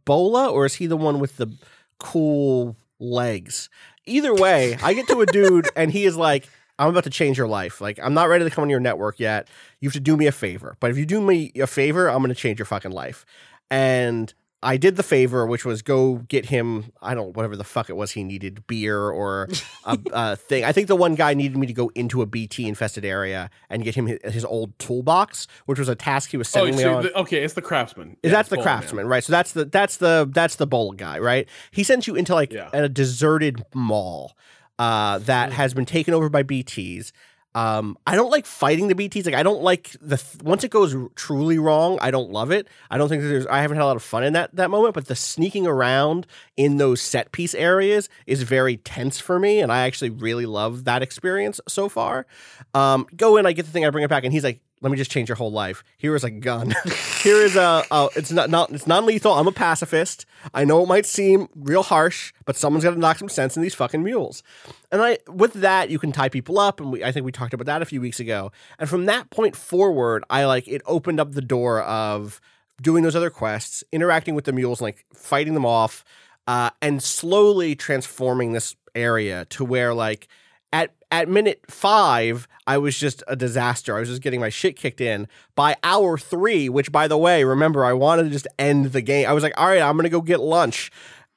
bola, or is he the one with the cool legs? Either way, I get to a dude, and he is like." I'm about to change your life. Like, I'm not ready to come on your network yet. You have to do me a favor. But if you do me a favor, I'm going to change your fucking life. And I did the favor, which was go get him, I don't, whatever the fuck it was he needed, beer or a, a thing. I think the one guy needed me to go into a BT infested area and get him his, his old toolbox, which was a task he was Oh, sending me so on. the, okay, it's the craftsman. Yeah, that's the Bowl Man. craftsman, right? So that's the that's the that's the bowl guy, right? He sends you into like Yeah. a deserted mall uh, that has been taken over by BTs. Um, I don't like fighting the BTs. Like I don't like the th- once it goes r- truly wrong, I don't love it. I don't think there's I haven't had a lot of fun in that that moment. But the sneaking around in those set piece areas is very tense for me, and I actually really love that experience so far. Um, go in, I get the thing, I bring it back, and he's like, "Let me just change your whole life. Here is a gun. Here is a. Uh, it's not not it's non lethal. I'm a pacifist. I know it might seem real harsh, but someone's got to knock some sense in these fucking mules." And I, with that, you can tie people up, and we, I think we talked about that a few weeks ago. And from that point forward, I like it opened up the door of doing those other quests, interacting with the mules, like fighting them off, uh, and slowly transforming this area to where like at minute five, I was just a disaster. I was just getting my shit kicked in. By hour three, which by the way, remember, I wanted to just end the game. I was like, all right, I'm gonna go get lunch.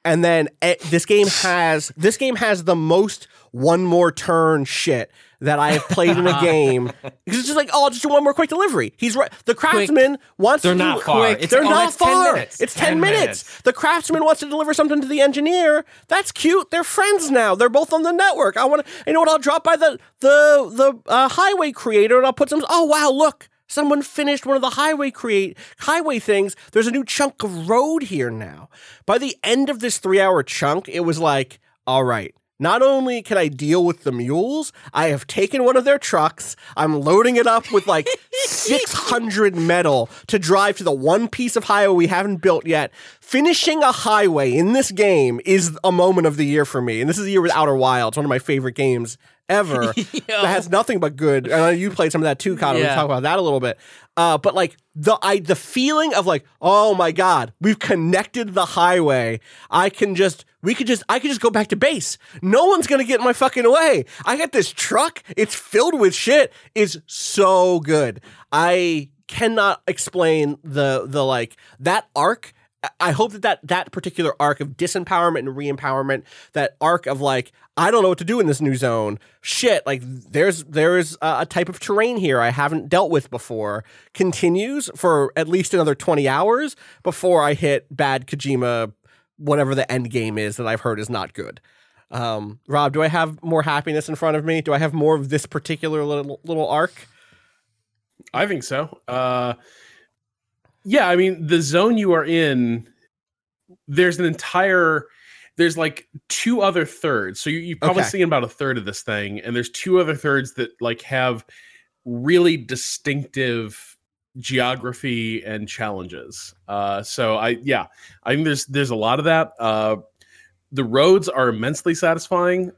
And then eh, this game has this game has the most one more turn shit that I have played in a game. Because it's just like, oh, I'll just do one more quick delivery. He's right. The craftsman wants They're to not far. Quick. It's- They're oh, not it's 10 far. minutes. It's 10, 10 minutes. minutes. The craftsman wants to deliver something to the engineer. That's cute. They're friends now. They're both on the network. I want to. You know what? I'll drop by the the the uh, highway creator and I'll put some. Oh wow! Look, someone finished one of the highway create highway things. There's a new chunk of road here now. By the end of this three hour chunk, it was like, all right. Not only can I deal with the mules, I have taken one of their trucks. I'm loading it up with like 600 metal to drive to the one piece of highway we haven't built yet. Finishing a highway in this game is a moment of the year for me. And this is the year with Outer Wilds, one of my favorite games ever. that has nothing but good. And I know you played some of that too, Connor. We Yeah. talk about that a little bit. Uh, but like the I the feeling of like, oh my god, we've connected the highway. I can just we could just I could just go back to base. No one's gonna get in my fucking way. I got this truck. It's filled with shit. It's so good. I cannot explain the the like that arc. I hope that, that that particular arc of disempowerment and re-empowerment, that arc of like, I don't know what to do in this new zone. Shit, like there's there's a, a type of terrain here I haven't dealt with before. Continues for at least another twenty hours before I hit bad Kojima, whatever the end game is that I've heard is not good. Um, Rob, do I have more happiness in front of me? Do I have more of this particular little little arc? I think so. Uh, yeah, I mean, the zone you are in, there's an entire, there's like two other thirds. So you, you probably Okay. seen about a third of this thing, and there's two other thirds that like have really distinctive geography and challenges. Uh, so I, yeah, I think there's there's a lot of that. Uh, the roads are immensely satisfying.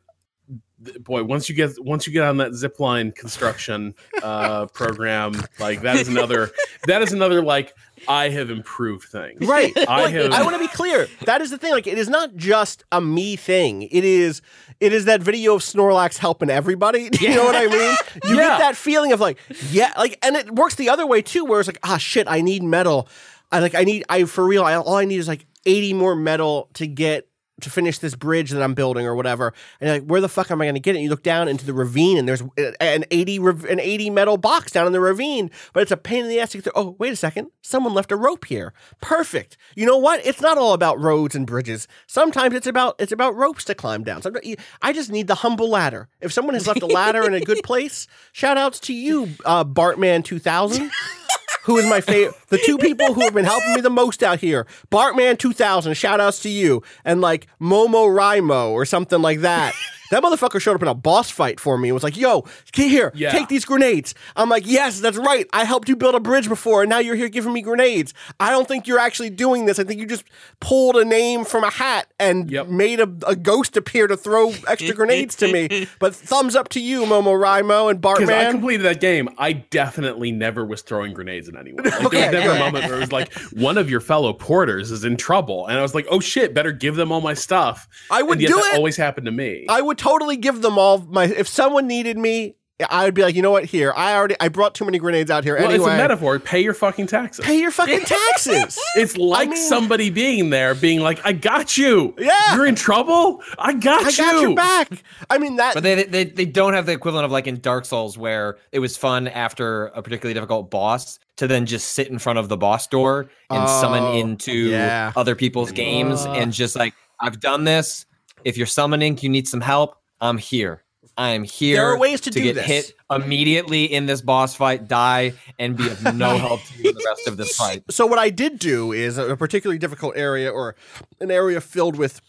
Boy, once you get once you get on that zip line construction uh, program, like that is another that is another like I have improved things. Right. I Like, have- I want to be clear. That is the thing. Like, it is not just a me thing. It is. It is that video of Snorlax helping everybody. You know what I mean? You Yeah. get that feeling of like, yeah, like, and it works the other way too, where it's like, ah, shit, I need metal. I like, I need, I for real. I, all I need is like eighty more metal to get to finish this bridge that I'm building or whatever. And you're like, where the fuck am I going to get it? And you look down into the ravine, and there's an eighty an eighty metal box down in the ravine, but it's a pain in the ass to get through. Oh, wait a second, someone left a rope here. Perfect. You know what? It's not all about roads and bridges. Sometimes it's about it's about ropes to climb down. Sometimes I just need the humble ladder. If someone has left a ladder in a good place, shout outs to you, uh, Bartman two thousand who is my favorite. The two people who have been helping me the most out here. Bartman 2000, shout outs to you. And like Momo Raimo or something like that. That motherfucker showed up in a boss fight for me and was like, yo, here, Yeah. take these grenades. I'm like, yes, that's right. I helped you build a bridge before and now you're here giving me grenades. I don't think you're actually doing this. I think you just pulled a name from a hat and Yep. made a, a ghost appear to throw extra grenades to me. But thumbs up to you, Momo Raimo and Because I completed that game, I definitely never was throwing grenades at anyone. Like, Okay, there was never a moment where it was like one of your fellow porters is in trouble, and I was like, "Oh shit, better give them all my stuff." I would do it. Always happened to me. I would totally give them all my. If someone needed me, I would be like, you know what? Here, I already I brought too many grenades out here. well, anyway, it's a metaphor. Pay your fucking taxes. pay your fucking taxes. it's like mean- somebody being there, being like, "I got you. Yeah. you're in trouble. I got I you. got your back. I mean that. But they, they they don't have the equivalent of like in Dark Souls where it was fun after a particularly difficult boss to then just sit in front of the boss door and summon Oh, into yeah. other people's games and just like I've done this. If you're summoning, you need some help. I'm here. I am here. There are ways to do get this. hit immediately in this boss fight, die, and be of no help to you in the rest of this fight. So what I did do is a particularly difficult area or an area filled with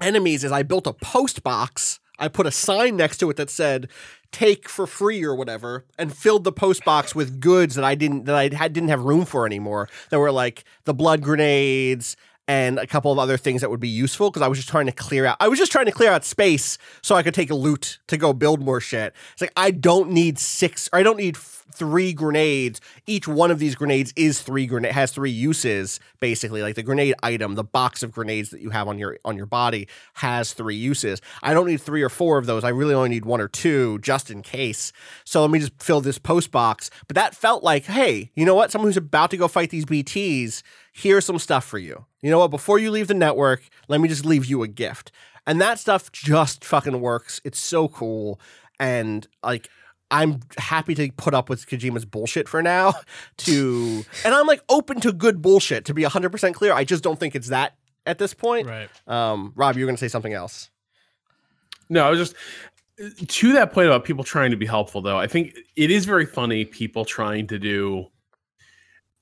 enemies is I built a post box. I put a sign next to it that said "take for free" or whatever, and filled the post box with goods that I didn't that I had didn't have room for anymore. That were like the blood grenades and a couple of other things that would be useful because I was just trying to clear out. I was just trying to clear out space so I could take a loot to go build more shit. It's like I don't need six or I don't need f- three grenades. Each one of these grenades is three grenade has three uses basically. Like the grenade item, the box of grenades that you have on your on your body has three uses. I don't need three or four of those. I really only need one or two just in case. So let me just fill this post box. But that felt like, hey, you know what? Someone who's about to go fight these BTs, here's some stuff for you. You know what? Before you leave the network, let me just leave you a gift. And that stuff just fucking works. It's so cool. And like I'm happy to put up with Kojima's bullshit for now to and I'm like open to good bullshit to be 100% clear. I just don't think it's that at this point. Right. Um Rob, you were going to say something else. No, I was just to that point about people trying to be helpful though. I think it is very funny people trying to do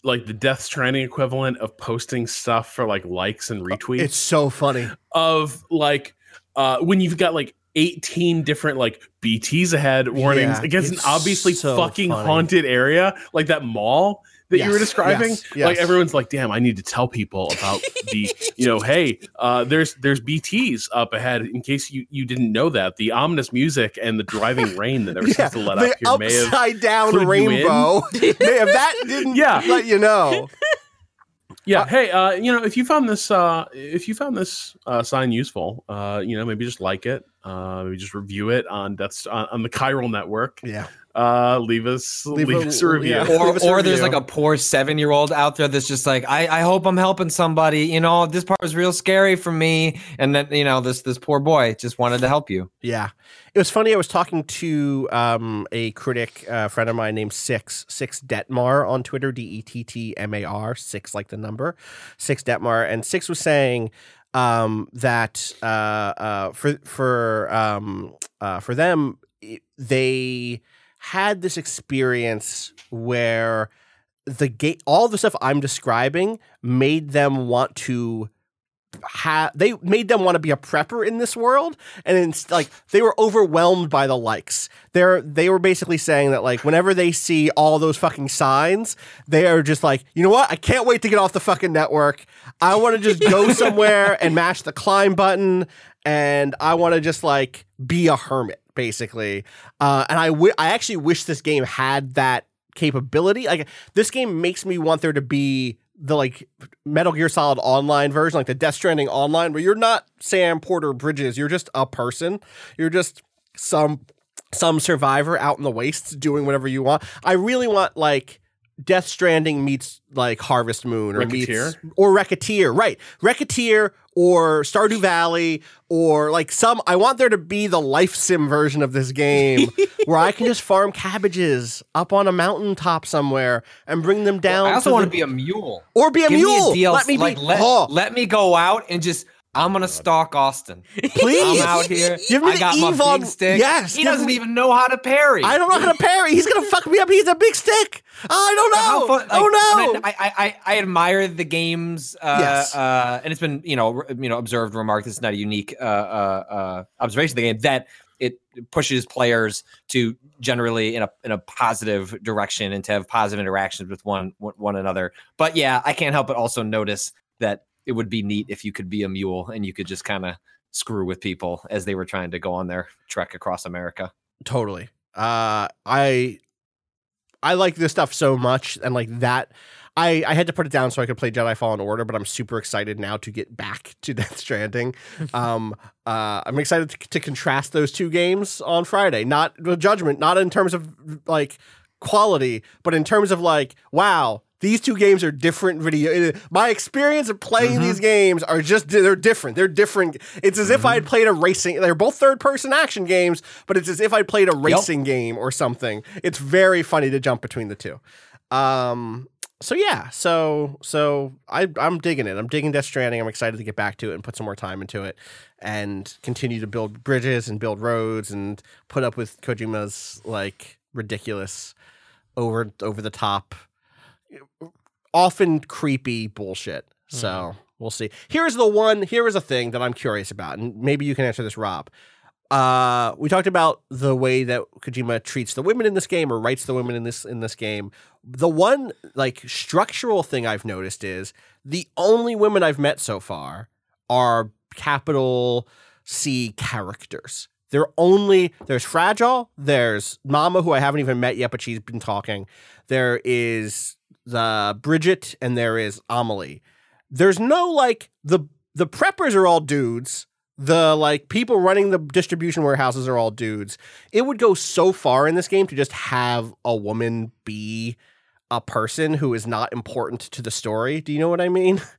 like the Death Stranding equivalent of posting stuff for like likes and retweets It's so funny. of like uh when you've got like 18 different like BTs ahead warnings Yeah, against an obviously so fucking funny. haunted area like that mall that you were describing yes, yes. like everyone's like damn i need to tell people about the you know hey uh there's there's bts up ahead in case you you didn't know that the ominous music and the driving rain that they're supposed to let up here may have upside down rainbow. may have that didn't Yeah. let you know. yeah hey uh you know if you found this uh if you found this uh sign useful uh you know maybe just like it uh maybe just review it on that's on, on the chiral network Yeah. Uh leave us leave, Leave a- us a review yeah. Or, Leave us a or there's like a poor seven year old out there that's just like, I, I hope I'm helping somebody. You know, this part was real scary for me. And then, you know, this this poor boy just wanted to help you. Yeah. It was funny. I was talking to um, a critic, uh, friend of mine named Six, Six Dettmar on Twitter, D E T T M A R, Six like the number, Six Dettmar. And Six was saying um, that uh, uh, for, for, um, uh, for them, it- they had this experience where the gate, all the stuff I'm describing made them want to have they made them want to be a prepper in this world and it's like they were overwhelmed by the likes. They're they were basically saying that like whenever they see all those fucking signs they are just like you know what? I can't wait to get off the fucking network. I want to just go somewhere and mash the climb button and i want to just like be a hermit basically uh and i i actually wish this game had that capability like this game makes me want there to be the like Metal Gear Solid online version, like the Death Stranding online, where you're not Sam Porter Bridges, you're just a person. You're just some some survivor out in the wastes doing whatever you want. I really want like Death Stranding meets like Harvest Moon or meets Racketeer? or Racketeer, right? Racketeer or Stardew Valley or like some. I want there to be the life sim version of this game where I can just farm cabbages up on a mountaintop somewhere and bring them down. I also to want the- to be a mule. or be a Give mule. Me a DLC, let me be. like, let, oh, let me go out and just I'm gonna stalk Austin. please. I'm out here. Give me I the got my Evon- big stick. yes, he doesn't me- even know how to parry. I don't know how to parry. He's gonna fuck me up. He's a big stick. I don't know. fun- like, oh no. I, I, I, I admire the games. Uh, Yes. uh, and it's been you know re- you know observed, remarked. This is not a unique uh, uh, uh, observation of the game that it pushes players to generally in a in a positive direction and to have positive interactions with one one one another. But yeah, I can't help but also notice that it would be neat if you could be a mule and you could just kind of screw with people as they were trying to go on their trek across America. totally. Uh, I I like this stuff so much, and like that. I, I had to put it down so I could play Jedi Fallen Order, but I'm super excited now to get back to Death Stranding. um, uh, I'm excited to, to contrast those two games on Friday. Not the Judgment, not in terms of like quality, but in terms of like, wow, these two games are different video. My experience of playing these games are just they're different. They're different. It's as if I had played a racing. They're both third person action games, but it's as if I played a racing game or something. It's very funny to jump between the two. Um, so yeah, so so I I'm digging it. I'm digging Death Stranding. I'm excited to get back to it and put some more time into it and continue to build bridges and build roads and put up with Kojima's like ridiculous over over the top often creepy bullshit. So, we'll see. Here's the one here is a thing that I'm curious about and maybe you can answer this Rob. Uh, we talked about the way that Kojima treats the women in this game or writes the women in this in this game. The one like structural thing I've noticed is the only women I've met so far are capital C characters. They're only there's Fragile, there's Mama who I haven't even met yet, but she's been talking. There is the Bridget and there is Amelie. There's no like the the preppers are all dudes. The like people running the distribution warehouses are all dudes. It would go so far in this game to just have a woman be a person who is not important to the story. Do you know what I mean?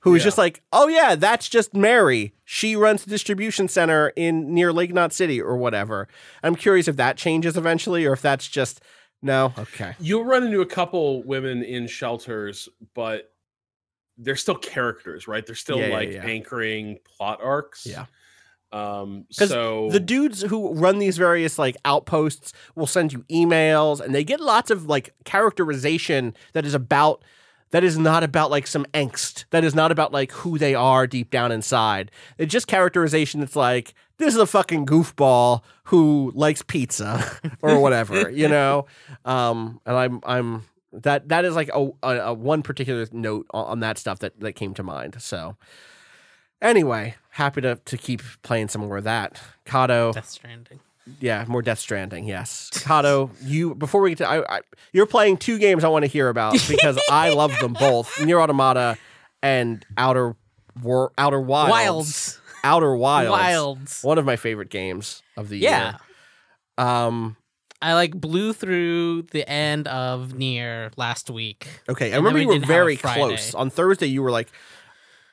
Who is Yeah. just like, oh yeah, that's just Mary. She runs the distribution center in near Lake Knot City or whatever. I'm curious if that changes eventually or if that's just no. Okay. You'll run into a couple women in shelters, but they're still characters, right? They're still Yeah, yeah, like yeah. anchoring plot arcs. Yeah. Um, So the dudes who run these various like outposts will send you emails and they get lots of like characterization that is about that is not about like some angst. That is not about like who they are deep down inside. It's just characterization that's like this is a fucking goofball who likes pizza or whatever you know? Um and i'm i'm that that is like a, a, a one particular note on, on that stuff that that came to mind so. Anyway happy to to keep playing some more of that. Cado. Death Stranding. Yeah, more Death Stranding. Yes, Cado. You before we get to, I, I, you're playing two games I want to hear about because I love them both: Nier Automata and Outer War, Outer Wilds. Wilds. Outer Wilds. Wilds. One of my favorite games of the Yeah. year. Um. I like blew through the end of Nier last week. Okay, I remember we you were didn't have a very close on Thursday. You were like,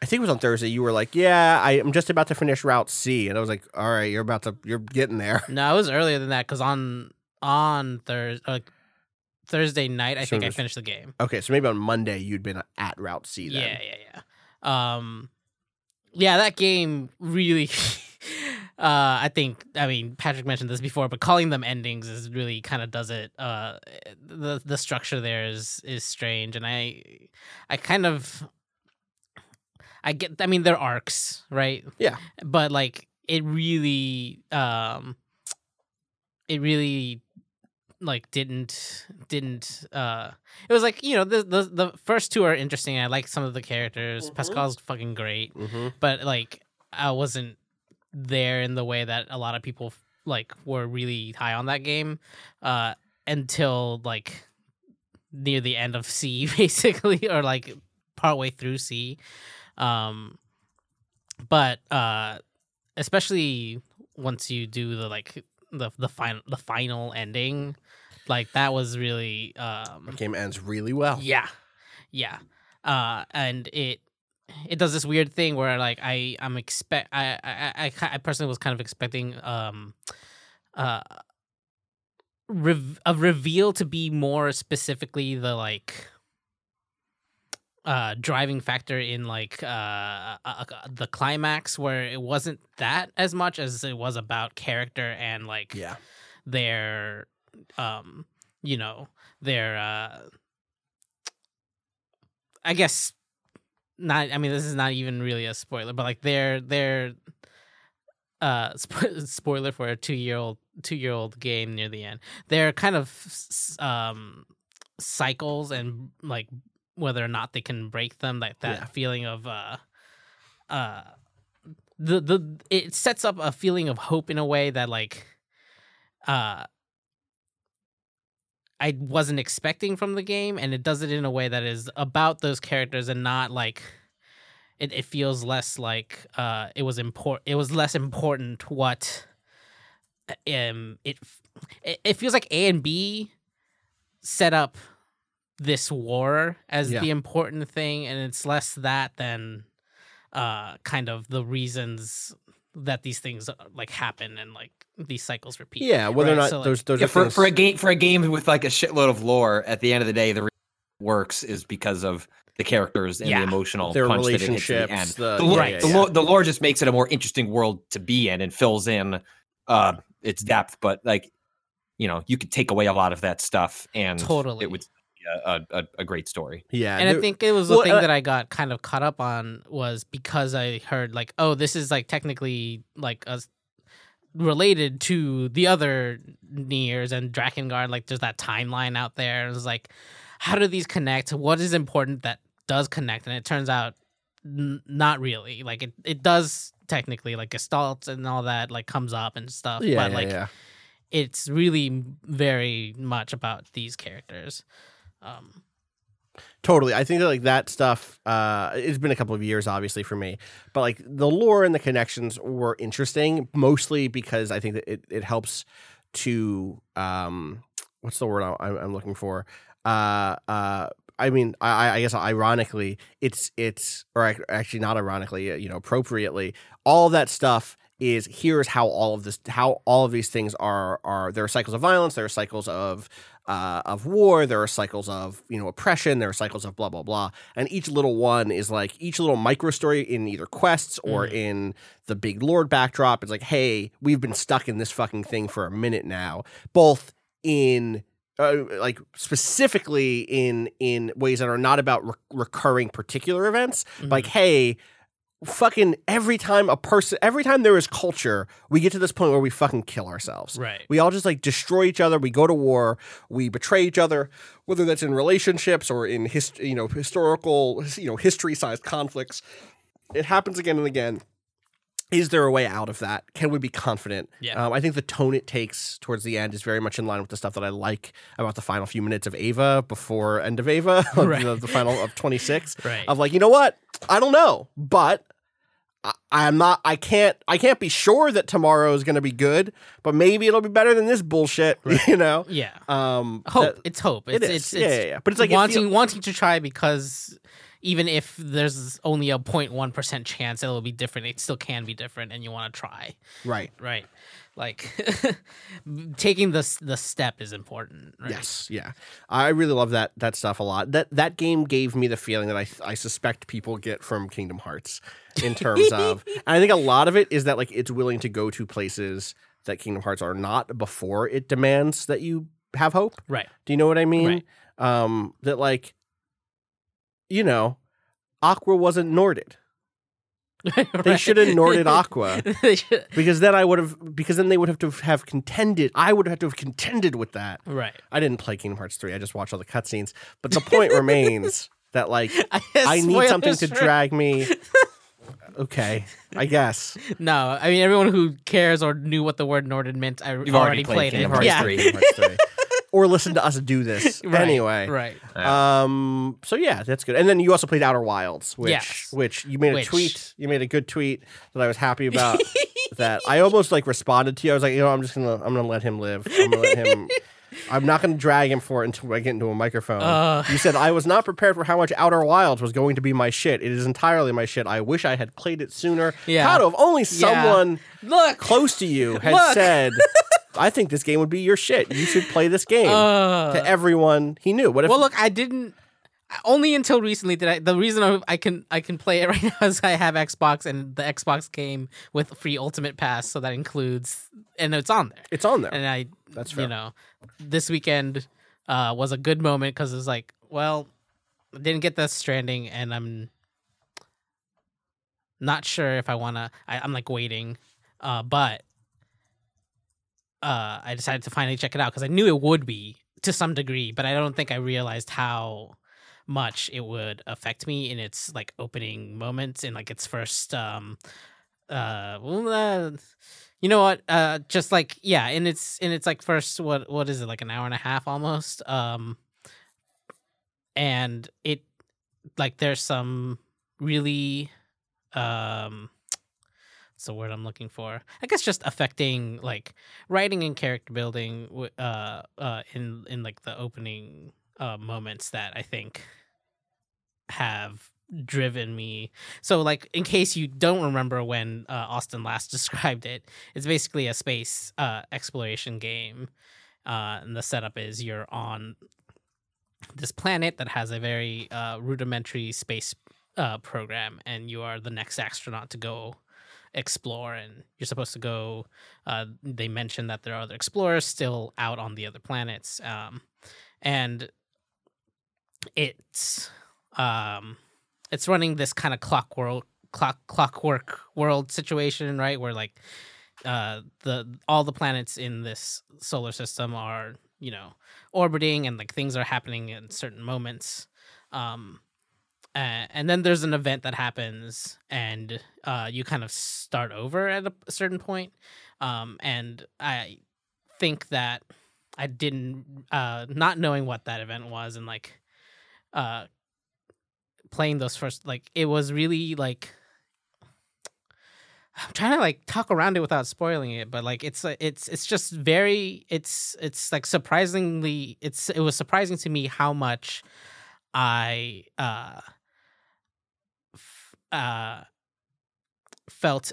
I think it was on Thursday. You were like, "Yeah, I, I'm just about to finish Route C," and I was like, "All right, you're about to, you're getting there." No, it was earlier than that because on on Thursday, like Thursday night, I So think it I finished the game. Okay, so maybe on Monday you'd been at Route C. Then. Yeah, yeah, yeah. Um, yeah, that game really. uh, I think. I mean, Patrick mentioned this before, but calling them endings is really kind of does it. Uh, the the structure there is is strange, and I, I kind of. I get. I mean, they're arcs, right? Yeah. But like, it really, um, it really like didn't didn't uh it was like you know the the, the first two are interesting i like some of the characters Mhm. pascal's fucking great Mm-hmm. but like i wasn't there in the way that a lot of people like were really high on that game uh until like near the end of c basically or like partway through c um but uh especially once you do the like the the final the final ending like that was really um The game ends really well. yeah yeah uh and it it does this weird thing where like i i'm expect i i i, I personally was kind of expecting um uh rev- a reveal to be more specifically the like uh driving factor in like uh, uh uh, the climax where it wasn't that as much as it was about character and like Yeah. their um you know their uh i guess not i mean this is not even really a spoiler but like their their uh spo- spoiler for a two year old two year old game near the end they're kind of um cycles and like whether or not they can break them like that Yeah. feeling of uh uh the the it sets up a feeling of hope in a way that like uh I wasn't expecting from the game and it does it in a way that is about those characters and not like it, it feels less like uh it was important it was less important what um it it, it feels like A and B set up this war as Yeah. the important thing and it's less that than uh kind of the reasons that these things uh, like happen and like these cycles repeat Yeah, whether or not so, like- those those Yeah, for, things- for a game for a game with like a shitload of lore, at the end of the day, the works is because of the characters and Yeah. the emotional Their punch that it hits at the relationships, end. the- The, lore, yeah, yeah, the, yeah. lore, the lore just makes it a more interesting world to be in and fills in uh its depth. But like, you know, you could take away a lot of that stuff and Totally. it would be a, a, a great story. Yeah, and I think it was the well, thing uh, that I got kind of caught up on was because I heard like, oh, this is like technically like a related to the other Niers and Drakengard. Like, there's that timeline out there. And it's like, how do these connect? What is important that does connect? And it turns out n- not really. Like, it it does technically like Gestalt and all that like comes up and stuff. yeah, but yeah, like, yeah. it's really very much about these characters. Um, Totally. I think that like that stuff uh it's been a couple of years obviously for me. But like the lore and the connections were interesting mostly because I think that it, it helps to um what's the word I- I'm, I'm looking for? Uh uh I mean, I, I guess ironically, it's it's or actually not ironically, uh, you know, appropriately, all that stuff is here's how all of this, how all of these things are are. There are cycles of violence, there are cycles of uh, of war, there are cycles of you know oppression, there are cycles of blah blah blah, and each little one is like each little micro story in either quests or Mhm. in the big lord backdrop. It's like, hey, we've been stuck in this fucking thing for a minute now, both in uh, like specifically in in ways that are not about re- recurring particular events like hey fucking every time a person every time there is culture we get to this point where we fucking kill ourselves. Right. we all just like destroy each other. We go to war. We betray each other whether that's in relationships or in hist- you know historical you know history sized conflicts. It happens again and again. Is there a way out of that? Can we be confident? Yeah. um, i think the tone it takes towards the end is very much in line with the stuff that i like about the final few minutes of Eva before end of Eva Right. the, the final of 26 Right. of like you know what? I don't know but I, i'm not i can't i can't be sure that tomorrow is going to be good but maybe it'll be better than this bullshit you know yeah. um Hope. that- it's hope. it It's, is. it's, yeah, it's yeah, yeah. But it's like it wanting wanting to try because even if there's only a 0.1 percent chance it'll be different, it still can be different, and you want to try. right Right. Like taking the the step is important. Right? Yes, yeah, I really love that that stuff a lot. That that game gave me the feeling that I I suspect people get from Kingdom Hearts in terms of, and I think a lot of it is that like it's willing to go to places that Kingdom Hearts are not before it demands that you have hope. Right. Do you know what I mean? Right. Um, that like, you know, Aqua wasn't Norded They should have Norded Aqua. They should- because then I would have because then they would have to have contended. I would have to have contended with that. Right. I didn't play Kingdom Hearts 3. I just watched all the cutscenes. But the point remains that like guess I need something to drag me. Okay, I guess. No, I mean everyone who cares or knew what the word Norden meant, I You've already, already played played Kingdom it. Hearts yeah. 3. Kingdom Hearts 3. or listen to us do this Right, anyway. Right. Um. So yeah, that's good. And then you also played Outer Wilds, which Yes. which you made a tweet. You made a good tweet that I was happy about. that I almost like responded to you. I was like, you know, I'm just gonna I'm gonna let him live. I'm gonna let him. I'm not gonna drag him for it until I get into a microphone. Uh. you said I was not prepared for how much Outer Wilds was going to be my shit. It is entirely my shit. I wish I had played it sooner. Yeah. How if only someone Look. close to you had Look. said, "I think this game would be your shit. You should play this game." Uh, to everyone he knew. What if? well, look, I didn't. Only until recently did I. The reason I- I can I can play it right now is I have Xbox, and the Xbox came with free Ultimate Pass, so that includes, and it's on there. it's on there. And I, That's you know, this weekend uh, was a good moment because it's like, well, I didn't get the Stranding, and I'm not sure if I want to. I'm like waiting, uh, but uh, I decided to finally check it out because I knew it would be to some degree, but I don't think I realized how much it would affect me in its like opening moments in like its first um uh well uh, you know what? Uh just like yeah and its and its like first what what is it like an hour and a half almost? Um and it like there's some really um what's the word i'm looking for? I guess just affecting like writing and character building uh uh in in like the opening uh moments that i think have driven me so like in case you don't remember when uh, austin last described it it's basically a space uh exploration game uh and the setup is you're on this planet that has a very uh, rudimentary space uh, program, and you are the next astronaut to go explore. And you're supposed to go. Uh, they mentioned that there are other explorers still out on the other planets, um, and it's um, it's running this kind of clock world clock clockwork world situation, right? Where like uh the all the planets in this solar system are you know orbiting and like things are happening in certain moments um uh, and then there's an event that happens and uh you kind of start over at a, certain point um and i think that i didn't uh not knowing what that event was and like uh playing those first like it was really like I'm trying to like talk around it without spoiling it, but like it's uh, it's it's just very it's it's like surprisingly it's it was surprising to me how much I uh f- uh felt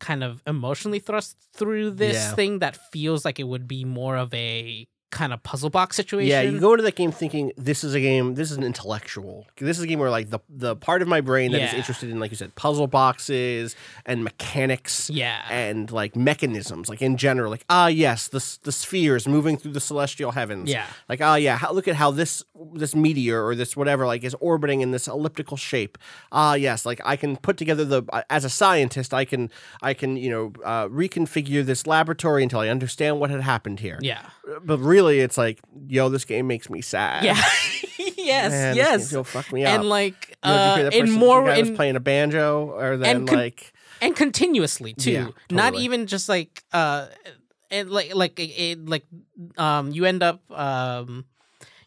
kind of emotionally thrust through this Yeah. thing that feels like it would be more of a kind of puzzle box situation. Yeah, you go into that game thinking this is a game. This is an intellectual. This is a game where like the the part of my brain that is Yeah. interested in, like you said, puzzle boxes and mechanics. Yeah. and like mechanisms, like in general, like ah yes, the the spheres moving through the celestial heavens. Yeah. like ah yeah, how, look at how this this meteor or this whatever like is orbiting in this elliptical shape. Ah yes, like I can put together the as a scientist, I can I can you know uh, reconfigure this laboratory until I understand what had happened here. yeah. But really, it's like, yo, this game makes me sad. Yeah. yes. Man, yes. will fuck me up. And like You know, you uh, that in more the guy was in playing a banjo, or then and con- like, and continuously too. Yeah, Not even just like uh, it, like like it, like um, you end up um.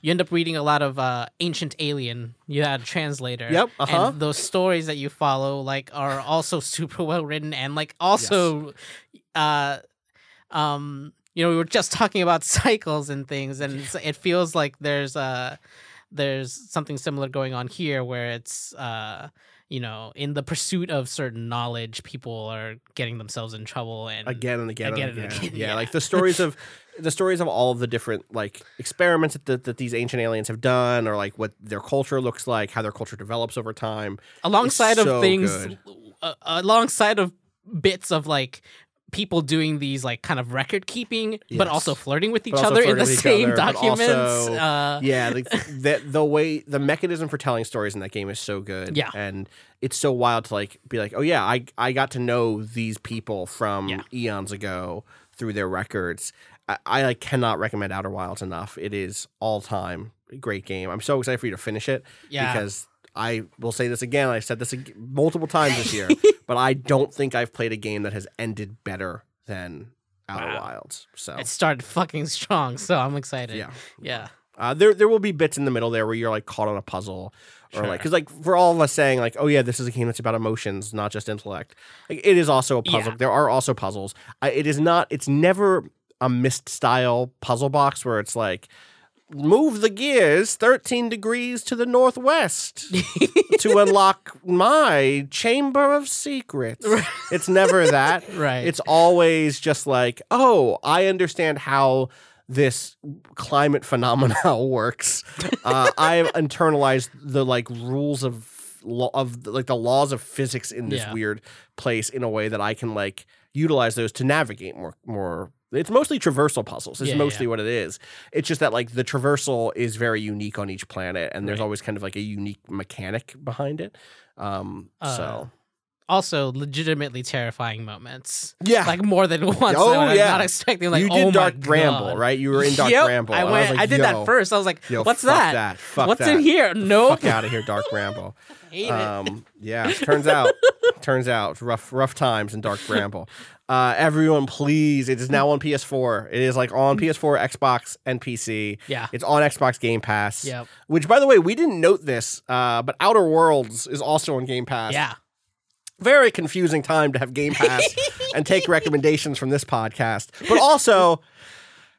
You end up reading a lot of uh, ancient alien. You had a translator. Yep, uh-huh. And those stories that you follow, like, are also super well written, and like also, uh, um, you know, we were just talking about cycles and things, and it feels like there's uh there's something similar going on here where it's uh you know in the pursuit of certain knowledge people are getting themselves in trouble and again and again, Again and and again. again, Yeah, yeah. like the stories of the stories of all of the different like experiments that, that, that these ancient aliens have done, or like what their culture looks like, how their culture develops over time. alongside of so things uh, alongside of bits of like people doing these like kind of record keeping but also flirting with each But other in the same other, documents also- uh yeah, like the the way the mechanism for telling stories in that game is so good. Yeah. and it's so wild to like be like, oh yeah, I I got to know these people from Yeah. eons ago through their records. I, I like cannot recommend Outer Wilds enough. It is all time great game. I'm so excited for you to finish it. Yeah. because. I will say this again. I've said this multiple times this year, but I don't think I've played a game that has ended better than Outer Wow. Wilds. So it started fucking strong so i'm excited yeah, yeah uh, there there will be bits in the middle there where you're like caught on a puzzle or Sure. like because like for all of us saying like oh yeah this is a game that's about emotions not just intellect like it is also a puzzle Yeah. there are also puzzles I, it is not it's never a Myst style puzzle box where it's like move the gears 13 degrees to the northwest to unlock my chamber of secrets it's never that right it's always just like, oh, I understand how this climate phenomena works. Uh, I've internalized the like rules of law of like the laws of physics in this Yeah. weird place in a way that I can like utilize those to navigate more more. It's mostly traversal puzzles. Is Yeah, mostly yeah. what it is. It's just that like the traversal is very unique on each planet, and there's Right. always kind of like a unique mechanic behind it. Um, Uh, so also legitimately terrifying moments yeah, like more than once Oh, yeah. not expecting like you oh did my Dark Bramble, right? You were in Dark Yep, Bramble. I went. I, like, did that first. I was like, yo, "What's that? that. Fuck What's that. in here?" No, Fuck out of here, Dark Bramble. Um, yeah, turns out, turns out, rough, rough times in Dark Bramble. Uh, everyone, please! It is now on PS4. It is like on PS4, Xbox, and PC. Yeah. It's on Xbox Game Pass. Yep. Which, by the way, we didn't note this, uh, but Outer Worlds is also on Game Pass. Yeah. very confusing time to have Game Pass and take recommendations from this podcast. But also,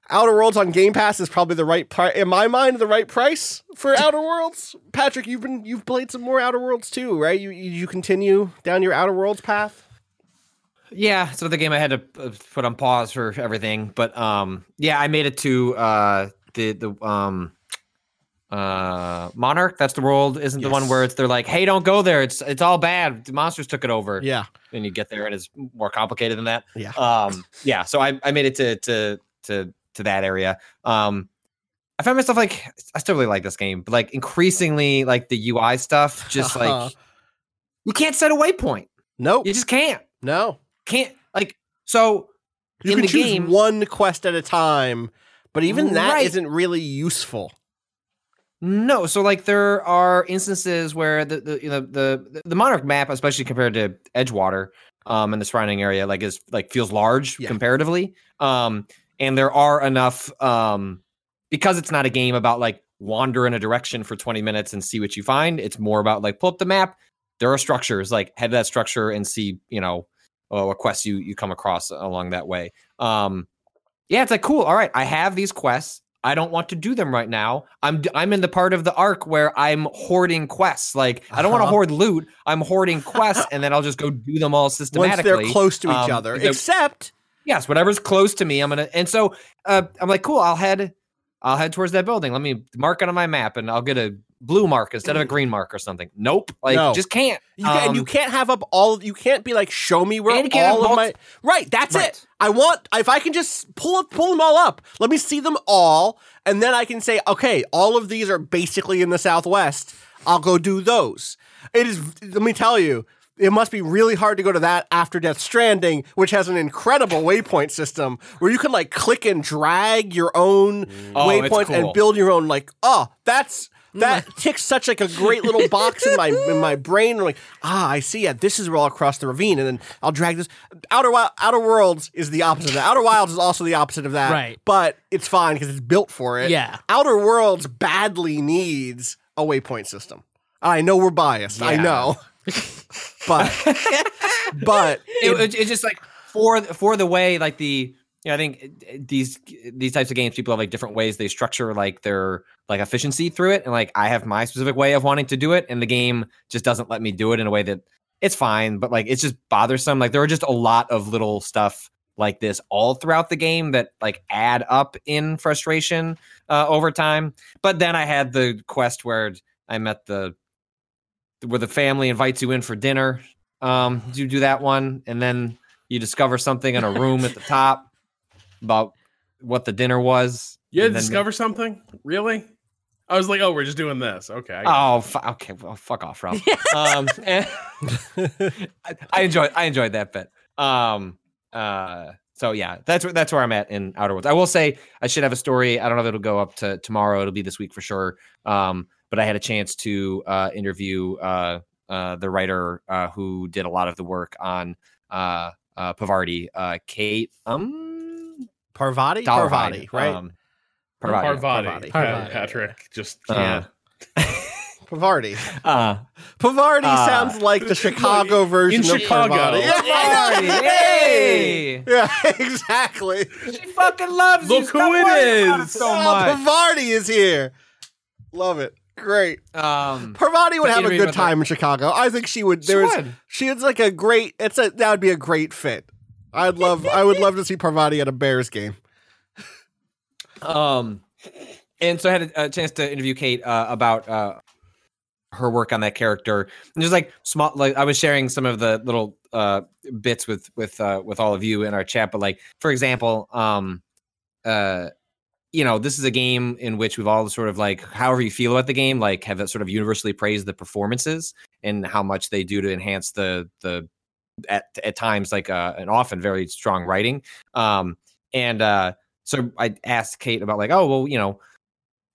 Outer Worlds on Game Pass is probably the right price. In my mind, the right price for Outer Worlds. Patrick, you've been you've played some more Outer Worlds too, right? You you continue down your Outer Worlds path. Yeah, so the game I had to uh, put on pause for everything, but um, yeah, I made it to uh the the um, uh Monarch. That's the world. Isn't the one where it's they're like, hey, don't go there. It's it's all bad. The monsters took it over. Yeah. And you get there and it's more complicated than that. Yeah. Um. Yeah. So I I made it to to to to that area. Um. I found myself like I still really like this game, but like increasingly like the UI stuff, just like you can't set a waypoint. nope. You just can't. no. Can't like so You in can the choose game. one quest at a time, but even that Right. not really useful. No, so like there are instances where the the you know the the monarch map, especially compared to Edgewater, um, and the surrounding area, like is like feels large Yeah. comparatively. Um, and there are enough um because it's not a game about like wander in a direction for 20 minutes and see what you find. It's more about like pull up the map. There are structures, like head to that structure and see, you know, what quests you you come across along that way. Um, yeah, it's like cool. All right, I have these quests. I don't want to do them right now. I'm I'm in the part of the arc where I'm hoarding quests. Like I don't want to Uh-huh. hoard loot. I'm hoarding quests, and then I'll just go do them all Once systematically. they're close to each Um, other. Except yes, whatever's close to me, I'm gonna. And so uh, I'm like, cool. I'll head. I'll head towards that building. Let me mark it on my map, and I'll get a blue mark instead of a green mark or something. Nope. Like No. just can't. you can, and you Um, can't have up all you can't be like show me where And you can't have all of multi- my Right, that's Right. it. I want if I can just pull up pull them all up. Let me see them all and then I can say, "Okay, all of these are basically in the southwest. I'll go do those." It is let me tell you, it must be really hard to go to that after Death Stranding, which has an incredible waypoint system where you can like click and drag your own Oh, it's waypoint and build your own like, oh, that's that ticks such like a great little box in my in my brain. I'm like, ah, I see Yeah, This is where I'll cross the ravine, and then I'll drag this. Outer Wild, Outer Worlds is the opposite of that. Outer Wilds is also the opposite of that, Right. But it's fine because it's built for it. Yeah. Outer Worlds badly needs a waypoint system. I know we're biased. I know, but but it, it- it's just like for for the way like the know, I think uh, these these types of games people have like different ways they structure like their like efficiency through it and like I have my specific way of wanting to do it and the game just doesn't let me do it in a way that it's fine but like it's just bothersome like there are just a lot of little stuff like this all throughout the game that like add up in frustration uh, over time but then I had the quest where I met the where the family invites you in for dinner um you do that one and then you discover something in a room at the top about what the dinner was You had to then- discover something? Really? I was like, oh, we're just doing this. Okay. I got oh fu- okay well fuck off Rob um and- I, I enjoyed i enjoyed that bit um uh so yeah that's where that's where i'm at in outer worlds i will say i should have a story i don't know if it'll go up to tomorrow it'll be this week for sure um but i had a chance to uh interview uh uh the writer uh who did a lot of the work on uh uh pavardi uh kate um Parvati, Dollarhyde, Parvati, right? um, Parvati. Parvati. Pat- Parvati. Patrick just Uh, can't. Parvati. uh Pavarti Uh, sounds like the Chicago version in of Chicago. Parvati. Yeah, Parvati, hey! yeah, exactly. she fucking loves you. Look Stop who it worrying about is. so Oh, much Pavarti is here. Love it. Great. um Parvati would have a good about the- time in Chicago. I think she would. There She was. would. She was like a great. It's a that would be a great fit. I'd love. I would love to see Parvati at a Bears game. Um, and so I had a, a chance to interview Kate uh, about uh, her work on that character, and just like small, like I was sharing some of the little uh, bits with with uh, with all of you in our chat. But like, for example, um, uh, you know, this is a game in which we've all sort of like, however you feel about the game, like have sort of universally praised the performances and how much they do to enhance the the at at times like uh, and often very strong writing. Um, and uh, so I asked Kate about like, oh well, you know,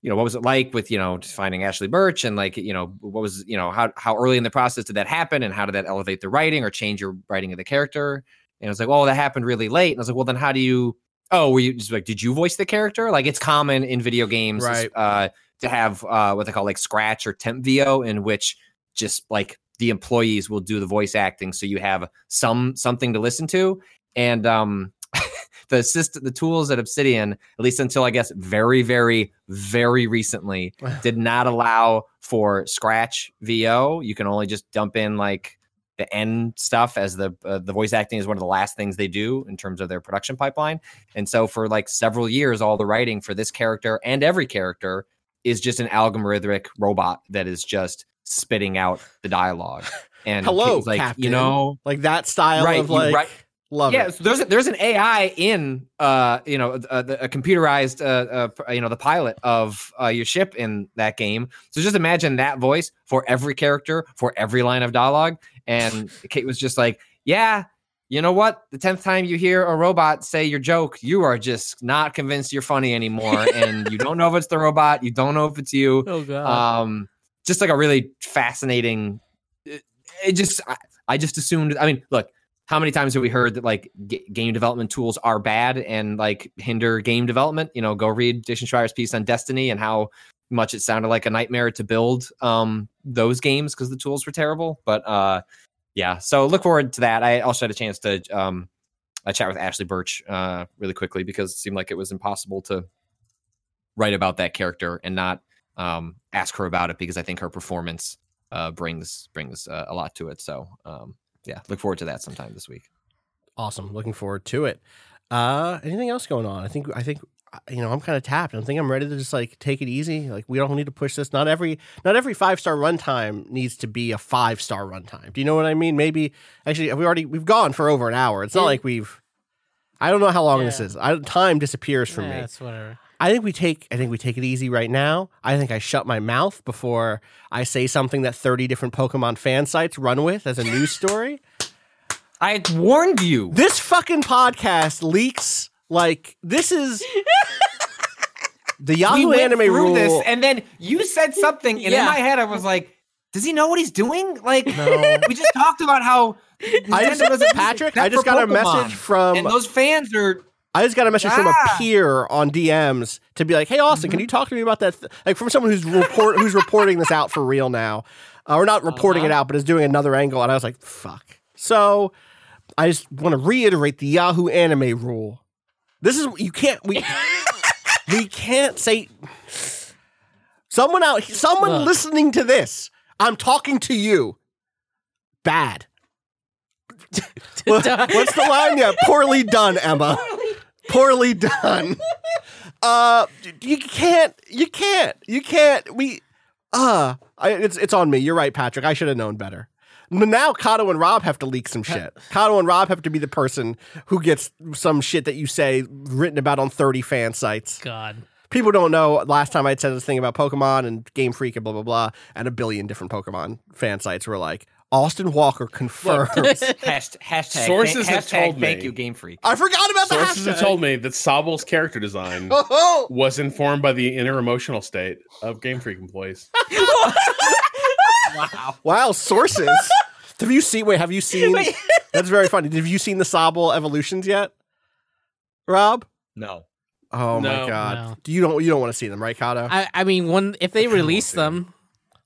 you know, what was it like with you know finding Ashly Burch and like you know what was you know how how early in the process did that happen and how did that elevate the writing or change your writing of the character? And I was like, oh, that happened really late. And I was like, well, then how do you? Oh, were you just like, did you voice the character? Like it's common in video games, Right. uh, to have uh, what they call like scratch or temp VO, in which just like the employees will do the voice acting, so you have some something to listen to. And um, the system, the tools at Obsidian, at least until I guess very, very, very recently, did not allow for scratch VO. You can only just dump in like the end stuff as the uh, the voice acting is one of the last things they do in terms of their production pipeline. And so for like several years, all the writing for this character and every character is just an algorithmic robot that is just spitting out the dialogue. And Hello, like Captain. you know, like that style right, of like right. love yeah, it. so there's a, there's an AI in uh you know a, a computerized uh, uh you know the pilot of uh, your ship in that game. So just imagine that voice for every character for every line of dialogue. And Kate was just like, yeah. You know what? The tenth time you hear a robot say your joke, you are just not convinced you're funny anymore, and you don't know if it's the robot. You don't know if it's you Oh god. um just like a really fascinating it, it just I, I just assumed i mean look how many times have we heard that like g- game development tools are bad and like hinder game development? You know go read jason schreier's piece on destiny and how much it sounded like a nightmare to build um those games because the tools were terrible but uh yeah. So look forward to that. I also had a chance to um I chat with Ashly Burch uh, really quickly because it seemed like it was impossible to write about that character and not um, ask her about it because I think her performance uh, brings brings uh, a lot to it. So um, yeah, look forward to that sometime this week. Awesome. Looking forward to it. Uh anything else going on? I think I think uh, you know, I'm kind of tapped. I think I'm ready to just like take it easy. Like we don't need to push this. Not every not every five star runtime needs to be a five star runtime. Do you know what I mean? Maybe actually we already we've gone for over an hour. It's not Yeah. like we've I don't know how long this is. I, time disappears from yeah, me. That's whatever. I think we take I think we take it easy right now. I think I shut my mouth before I say something that 30 different Pokemon fan sites run with as a news story. I warned you. This fucking podcast leaks like this is the Yahoo we anime rule. this, and then you said something, and in my head, I was like, "Does he know what he's doing?" Like, No. we just talked about how I just- Patrick, I just got a message from and those fans are I just got a message from a peer on DMs to be like, "Hey Austin, can you talk to me about that?" Th-? Like from someone who's report who's reporting this out for real now, uh, or not reporting it out, but is doing another angle. And I was like, "Fuck." So I just want to reiterate the Yahoo anime rule. This is you can't we we can't say someone out someone Look. listening to this. I'm talking to you. Bad. What- What's the line? Yeah, poorly done, Emma. Poorly done. Uh, you can't. You can't. You can't. We. Uh, I, it's it's on me. You're right, Patrick. I should have known better. Now Cado and Rob have to leak some shit. Cado and Rob have to be the person who gets some shit that you say written about on 30 fan sites. God. People don't know. Last time I said this thing about Pokemon and Game Freak and blah blah blah, and a billion different Pokemon fan sites were like, Austin Walker confirms. hashtag, hashtag Sources hashtag, have told thank me. you, Game Freak. I forgot about the Sources have told me that Sobble's character design was informed by the inner emotional state of Game Freak employees. Wow. wow, sources. have you seen? Wait, have you seen? That's very funny. Have you seen the Sobble evolutions yet, Rob? No. Oh my god! No. Do you don't you don't want to see them, right, Cado? I, I mean, when if they kinda release want to. them,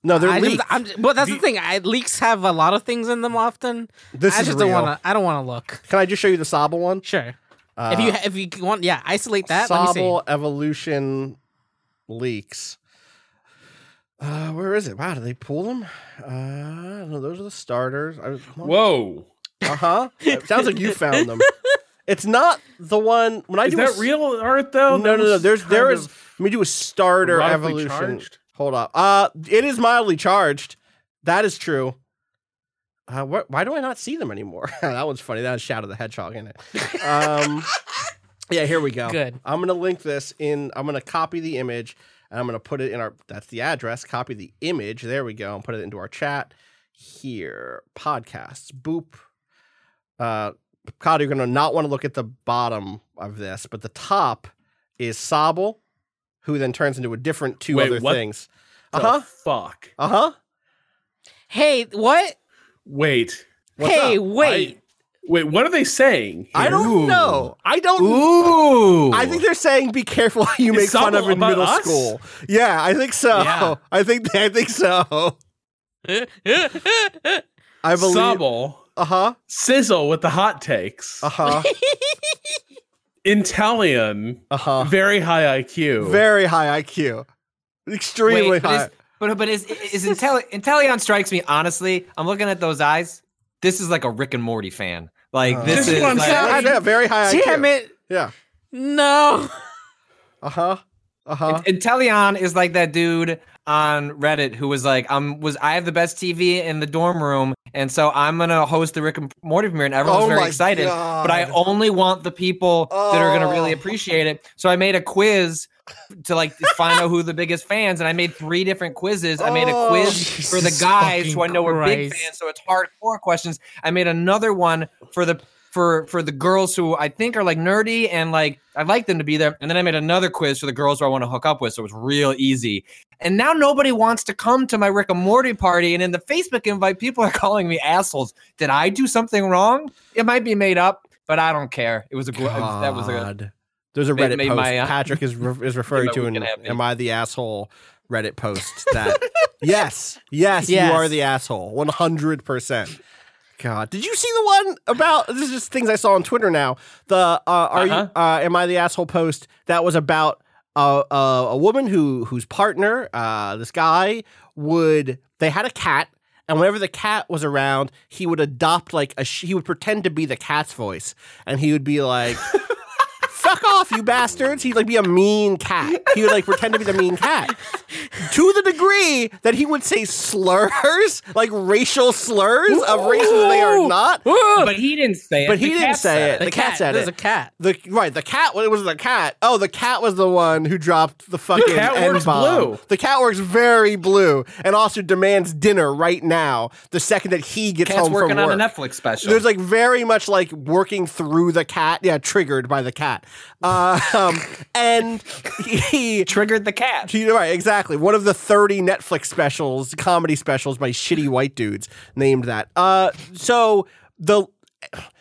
no, they're I leaked. I'm, but that's the thing. I, leaks have a lot of things in them often. this I is just real. don't want to. I don't want to look. Can I just show you the Sobble one? Sure. Uh, if you if you want, yeah, isolate that. Let. Sobble evolution leaks. Uh, where is it? Wow, did they pull them? Uh, no, those are the starters. Whoa. Uh huh. Sounds like you found them. It's not the one when I Is do a that s- real art though? No, no, no. There's There's there kind of Let me do a starter erotically evolution. charged. Hold up. Uh, it is mildly charged. That is true. Uh, what? Why do I not see them anymore? that one's funny. That has Shadow the Hedgehog in it. Um, yeah, here we go. Good. I'm gonna link this in. I'm gonna copy the image and I'm gonna put it in our. That's the address. Copy the image. There we go. And put it into our chat here. Podcasts. Boop. Uh, Kyle, you're gonna not want to look at the bottom of this, but the top is Sobble, who then turns into a different two Wait, other what things. Uh huh. Fuck. Uh huh. Hey, what? Wait. What's hey, up? wait. Wait, what are they saying? I don't know. I don't. Ooh. I think they're saying be careful how you Is make fun of in middle us? school. Yeah, I think so. Yeah. I think I think so. I believe. Sobble, Uh huh. Sizzle with the hot takes. Uh huh. Inteleon, Uh huh. very high IQ. Very high IQ. Extremely Wait, but high. is, but, but is is Intelli- Inteleon strikes me honestly. I'm looking at those eyes. This is like a Rick and Morty fan. Like Uh, this This is is what I'm like, saying. yeah, yeah, very high IQ. Damn it! Yeah. No. Uh huh. Uh-huh. And, Teleon is like that dude on Reddit who was like, "I'm was I have the best TV in the dorm room, and so I'm gonna host the Rick and Morty premiere." And everyone's Oh very excited, but I only want the people that are gonna really Oh. appreciate it. So I made a quiz to like find out who the biggest fans, and I made three different quizzes. I made a Oh, quiz for the guys who I know are big fans, so it's hardcore questions. I made another one for the for for the girls who I think are like nerdy and like I'd like them to be there. And then I made another quiz for the girls who I want to hook up with, so it was real easy. And now nobody wants to come to my Rick and Morty party. And in the Facebook invite, people are calling me assholes. Did I do something wrong? It might be made up, but I don't care. It was a gr- that was a God. There's a Reddit post my, uh, Patrick is re- is referring to an "Am I the asshole?" Reddit post that yes, yes, you are the asshole, one hundred percent. God, did you see the one about this? Is just things I saw on Twitter now. The uh, are you Uh-huh. uh, am I the asshole post that was about uh, uh, a woman who whose partner, uh, this guy, would they had a cat. And whenever the cat was around, he would adopt like a sh- he would pretend to be the cat's voice, and he would be like, "Fuck off, you bastards!" He'd like be a mean cat. He would like pretend to be the mean cat, to the degree that he would say slurs, like racial slurs of races they are not. but he didn't say it. But he didn't say said it. The, The cat, cat. said There's it. a cat. The right, the cat. Well, it was the cat. Oh, the cat was the one who dropped the fucking cat N works bomb. blue. The cat works very blue, and also demands dinner right now. The second that he gets Cat's home working from work. on a Netflix special. There's like very much like working through the cat. Yeah, triggered by the cat. Um, and he. triggered the cat. You're right, exactly. One of the 30 Netflix specials, comedy specials by shitty white dudes named that. Uh, so the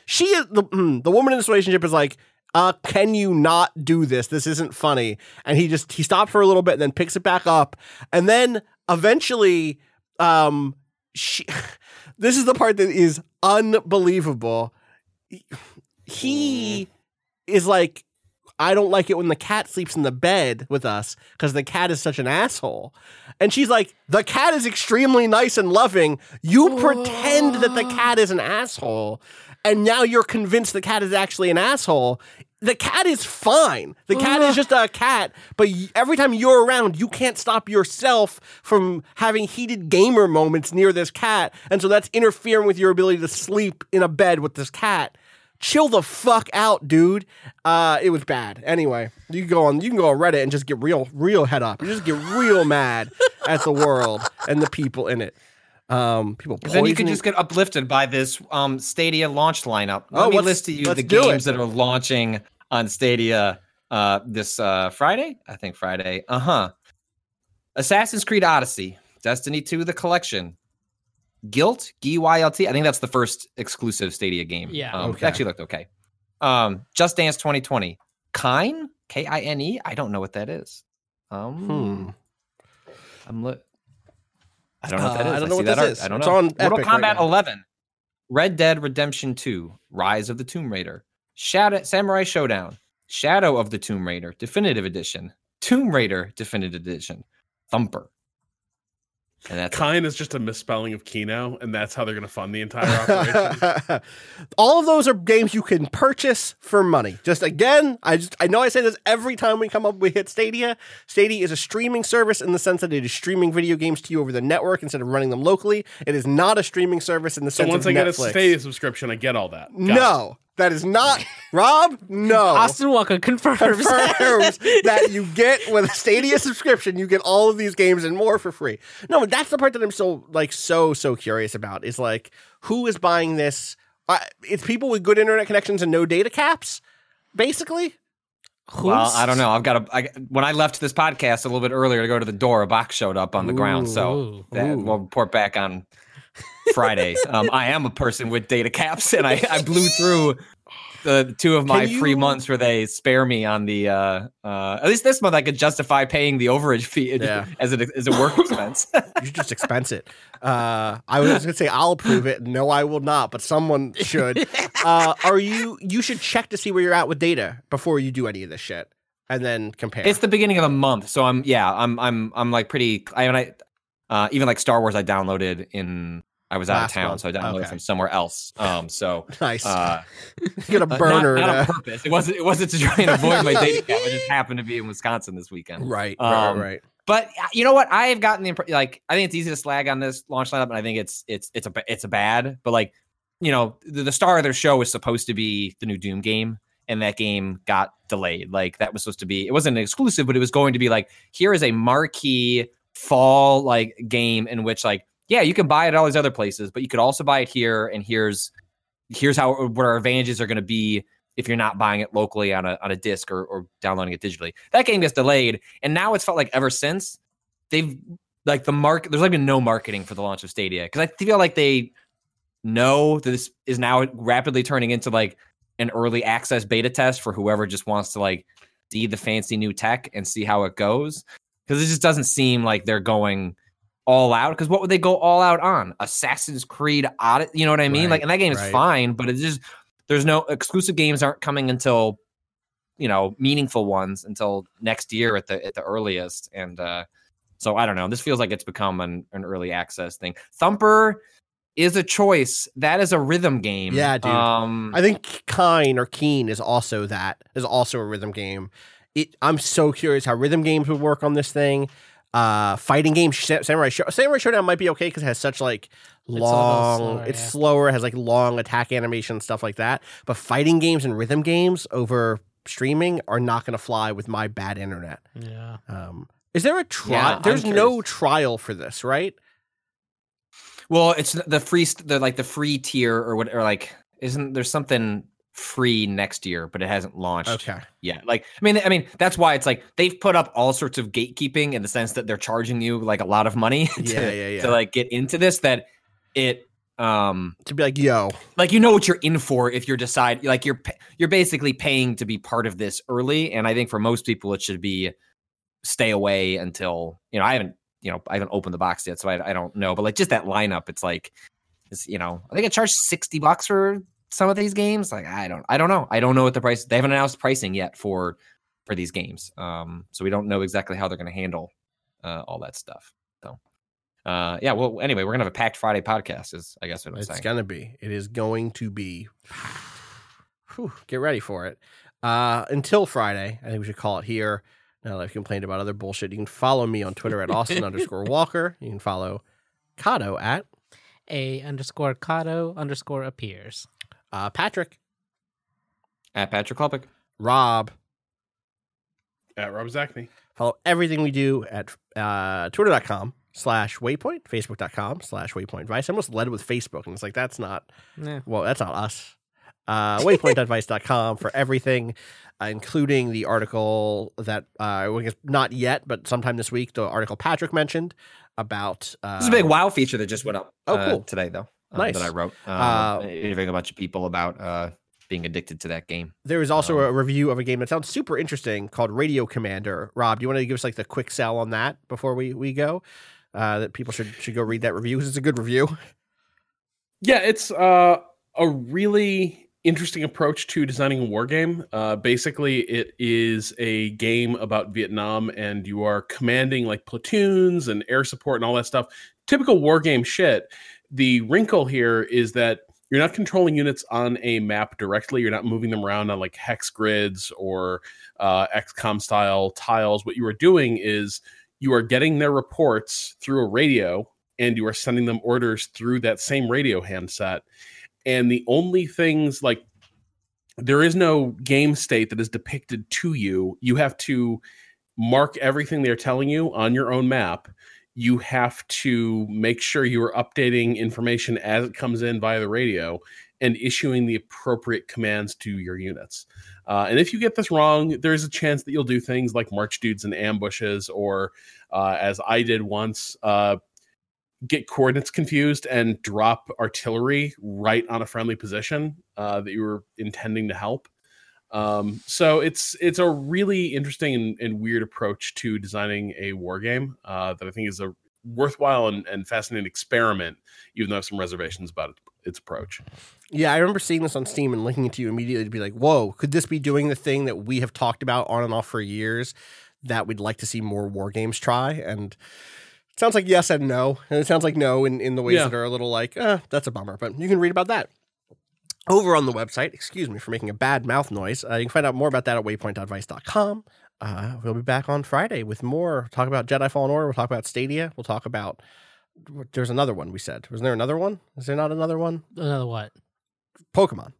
she is the mm, the woman in this relationship is like, uh, can you not do this? This isn't funny. And he just he stopped for a little bit and then picks it back up, and then eventually, um, she. This is the part that is unbelievable. He is like, I don't like it when the cat sleeps in the bed with us because the cat is such an asshole. And she's like, the cat is extremely nice and loving. You pretend that the cat is an asshole, and now you're convinced the cat is actually an asshole. The cat is fine. The cat is just a cat, but every time you're around, you can't stop yourself from having heated gamer moments near this cat. And so that's interfering with your ability to sleep in a bed with this cat chill the fuck out, dude. Uh, it was bad. Anyway, you can go on, you can go on Reddit and just get real, real head up. You just get real mad at the world and the people in it. Um, people Then you can just get uplifted by this um, Stadia launch lineup. Let Oh, me list to you the games it. that are launching on Stadia uh, this uh, Friday. I think Friday. Uh huh. Assassin's Creed Odyssey, Destiny 2, the collection, Guilt, GYLT. I think that's the first exclusive Stadia game. Yeah. Um, Okay. It actually looked okay. Um, Just Dance 2020, Kine, K I N E. I don't know what that is. Um, Hmm. I'm li- I don't know what that Uh. I don't know see what that this art. I don't It's know. on Mortal Epic Kombat now. 11, Red Dead Redemption 2, Rise of the Tomb Raider, Shadow Samurai Showdown, Shadow of the Tomb Raider Definitive Edition, Tomb Raider Definitive Edition, Thumper. And that's. Kine is just a misspelling of Kino, and that's how they're going to fund the entire operation. All of those are games you can purchase for money. Just again, I just I know I say this every time we come up we hit Stadia. Stadia is a streaming service in the sense that it is streaming video games to you over the network instead of running them locally. It is not a streaming service in the so sense So once I get a Stadia subscription, I get all that. Got it. No, that is not Rob. No, Austin Walker confirms. confirms that you get with a Stadia subscription, you get all of these games and more for free. No, but that's the part that I'm so like so so curious about is like who is buying this? Uh, it's people with good internet connections and no data caps, basically. Well, I don't know. I've got a. I, when I left this podcast a little bit earlier to go to the door, a box showed up on the ground. So Ooh. that, Ooh. we'll report back on Friday. um, I am a person with data caps, and I, I blew through the two of my Can free months where they spare me on the. Uh, uh, at least this month, I could justify paying the overage fee Yeah. as a as a work expense. You should just expense it. Uh, I was going to say I'll approve it. No, I will not, but someone should. Uh, are you? You should check to see where you're at with data before you do any of this shit, and then compare. It's the beginning of the month, so I'm yeah, I'm I'm I'm like pretty. I, mean I uh, even like Star Wars, I downloaded in I was out of town, month. so I downloaded Okay. from somewhere else. Um, so Nice. uh, you got a burner. not, not on purpose. It wasn't. It wasn't to try and avoid my dating cap. I just happened to be in Wisconsin this weekend. right, right, Um, right. But uh, you know what? I have gotten the impression. Like, I think it's easy to slag on this launch lineup, and I think it's it's it's a it's a bad. But like, you know, the, the star of their show was supposed to be the new Doom game, and that game got delayed. Like, that was supposed to be. It wasn't an exclusive, but it was going to be like, here is a marquee fall like game in which like, yeah, you can buy it at all these other places, but you could also buy it here, and here's here's how what our advantages are going to be if you're not buying it locally on a on a disc or, or downloading it digitally. That game gets delayed, and now it's felt like ever since they've like the market. There's like been no marketing for the launch of Stadia because I feel like they know that this is now rapidly turning into like an early access beta test for whoever just wants to like see the fancy new tech and see how it goes. Because it just doesn't seem like they're going all out. Because what would they go all out on? Assassin's Creed Odyssey. You know what I mean? Right, like, and that game is right. fine, but it's just there's no exclusive games aren't coming until you know meaningful ones until next year at the at the earliest. And uh so I don't know. This feels like it's become an, an early access thing. Thumper is a choice. That is a rhythm game. Yeah, dude. Um, I think Kine or Keen is also that is also a rhythm game. It, I'm so curious how rhythm games would work on this thing. Uh, fighting games, Sa- Samurai Show, Samurai Showdown might be okay because it has such like a little long. slower, it's yeah. slower, has like long attack animation stuff like that. But fighting games and rhythm games over streaming are not going to fly with my bad internet. Yeah. Um, is there a trial? Yeah, There's no trial for this, right? Well, it's the free, the like the free tier or what, or like isn't there something free next year, but it hasn't launched Okay. yet. Like, I mean, I mean that's why it's like they've put up all sorts of gatekeeping in the sense that they're charging you like a lot of money to, Yeah, yeah, yeah. to like get into this. That it, um, To be like, yo, like you know what you're in for if you're decide like you're you're basically paying to be part of this early and i think for most people it should be stay away until you know i haven't you know i haven't opened the box yet so i, I don't know but like just that lineup it's like it's you know i think it charged 60 bucks for some of these games like i don't i don't know i don't know what the price they haven't announced pricing yet for for these games um so we don't know exactly how they're going to handle uh all that stuff so uh yeah well anyway we're gonna have a packed friday podcast is i guess what i'm It's saying gonna be. It is going to be. Whew, get ready for it. Uh, until Friday, I think we should call it here. Now that I've complained about other bullshit, you can follow me on Twitter at Austin underscore Walker. You can follow Cado at A underscore Cado underscore appears. Uh, Patrick, at patrick Klepek. Rob. At Rob Zacny. Follow everything we do at uh, twitter.com slash waypoint, facebook.com slash waypoint advice. I almost led with Facebook, and it's like, that's not Yeah. Well, that's not us. Uh, waypoint.vice.com for everything, uh, including the article that, uh, I guess not yet, but sometime this week, the article Patrick mentioned about. Uh, This is a big wow feature that just went up. Oh, uh, cool. today though. Uh, Nice. that I wrote. Uh, Uh, interviewing a bunch of people about uh, being addicted to that game. There is also um, a review of a game that sounds super interesting called Radio Commander. Rob, do you want to give us like the quick sell on that before we, we go? Uh, that people should should go read that review because it's a good review. Yeah, it's uh, a really interesting approach to designing a war game. Uh, basically, it is a game about Vietnam, and you are commanding like platoons and air support and all that stuff. Typical war game shit. The wrinkle here is that you're not controlling units on a map directly. You're not moving them around on like hex grids or uh, XCOM style tiles. What you are doing is you are getting their reports through a radio and you are sending them orders through that same radio handset. And the only things like there is no game state that is depicted to you. You have to mark everything they're telling you on your own map. You have to make sure you are updating information as it comes in via the radio and issuing the appropriate commands to your units. Uh, and if you get this wrong, there's a chance that you'll do things like march dudes in ambushes, or uh, as I did once, uh, get coordinates confused and drop artillery right on a friendly position uh, that you were intending to help. Um, so it's it's a really interesting and, and weird approach to designing a war game uh, that I think is a worthwhile and, and fascinating experiment, even though I have some reservations about it, its approach. Yeah, I remember seeing this on Steam and linking it to you immediately to be like, whoa, could this be doing the thing that we have talked about on and off for years that we'd like to see more war games try? And it sounds like yes and no, and it sounds like no in, in the ways Yeah. that are a little like, eh, that's a bummer. But you can read about that over on the website. Excuse me for making a bad mouth noise. Uh, you can find out more about that at waypoint.vice.com. Uh, we'll be back on Friday with more. Talk about Jedi Fallen Order. We'll talk about Stadia. We'll talk about. There's another one we said. Was there another one? Is there not another one? Another what? Pokemon.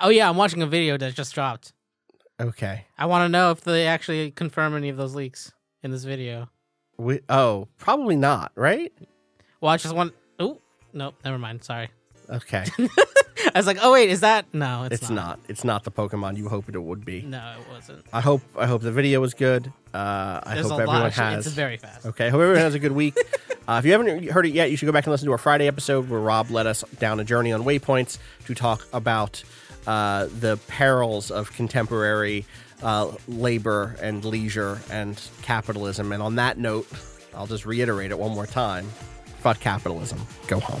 Oh yeah, I'm watching a video that just dropped. Okay. I want to know if they actually confirm any of those leaks in this video. We, oh, probably not. Right? Well, I just want. Oh, nope, never mind. Sorry. Okay. I was like, oh wait, is that? No, it's, it's not. It's not the Pokemon you hoped it would be. No, it wasn't. I hope. I hope the video was good. Uh, I There's hope a everyone lot. Of shit. has. It's very fast. Okay, hope everyone has a good week. uh, if you haven't heard it yet, you should go back and listen to our Friday episode where Rob led us down a journey on waypoints to talk about uh, the perils of contemporary uh, labor and leisure and capitalism. And on that note, I'll just reiterate it one more time: fuck capitalism. Go home.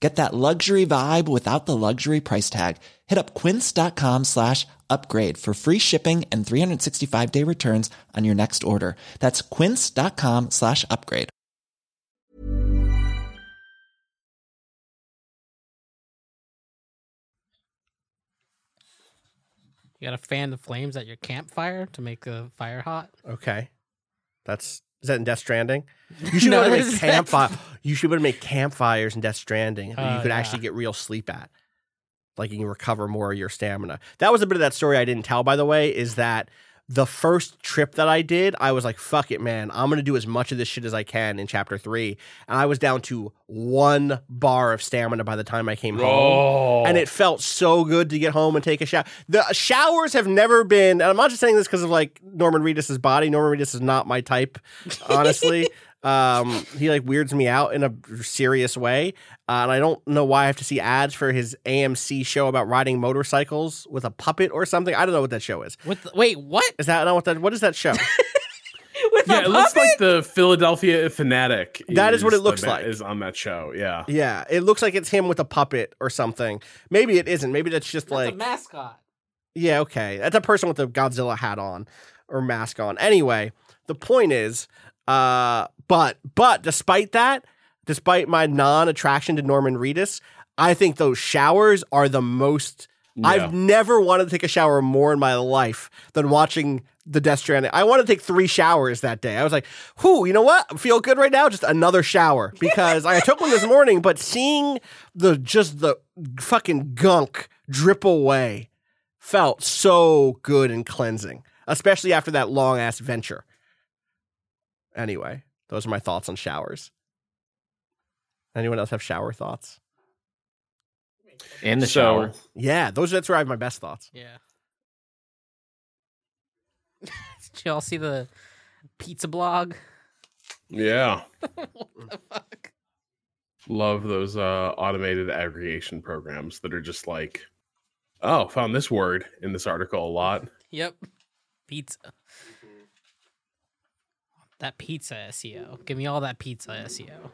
Get that luxury vibe without the luxury price tag. Hit up quince.com slash upgrade for free shipping and 365 day returns on your next order. That's quince.com slash upgrade. You got to fan the flames at your campfire to make the fire hot. Okay, that's is that in Death Stranding? You should No, be able to make campfire. You should be able to make campfires in Death Stranding. that you Oh, could yeah. actually get real sleep at. Like you can recover more of your stamina. That was a bit of that story I didn't tell, by the way. Is that the first trip that I did? I was like, "Fuck it, man! I'm gonna do as much of this shit as I can in Chapter three. And I was down to one bar of stamina by the time I came home and it felt so good to get home and take a shower. The showers have never been, and I'm not just saying this because of like Norman Reedus's body. Norman Reedus is not my type, honestly. um, he like weirds me out in a serious way, uh, and I don't know why I have to see ads for his AMC show about riding motorcycles with a puppet or something. I don't know what that show is. With the, wait, what? Is that not what that? What is that show? With yeah, a it looks like the Philadelphia Fanatic. That is what it looks ma- like. Is on that show. Yeah. yeah, it looks like it's him with a puppet or something. Maybe it isn't. Maybe that's just That's like a mascot. Yeah, okay. That's a person with a Godzilla hat on or mask on. Anyway, the point is, uh, but but despite that, despite my non-attraction to Norman Reedus, I think those showers are the most. I've never wanted to take a shower more in my life than watching the Death Stranding. I wanted to take three showers that day. I was like, "Whoo, you know what? I feel good right now. Just another shower." Because I took one this morning, but seeing the just the fucking gunk drip away felt so good and cleansing, especially after that long ass venture. Anyway, those are my thoughts on showers. Anyone else have shower thoughts? in the So- shower. Yeah, those that's where I have my best thoughts. Yeah. Did you all see the pizza blog? Yeah. what the fuck? Love those uh, automated aggregation programs that are just like, oh, found this word in this article a lot. Yep. Pizza. That pizza SEO. Give me all that pizza SEO.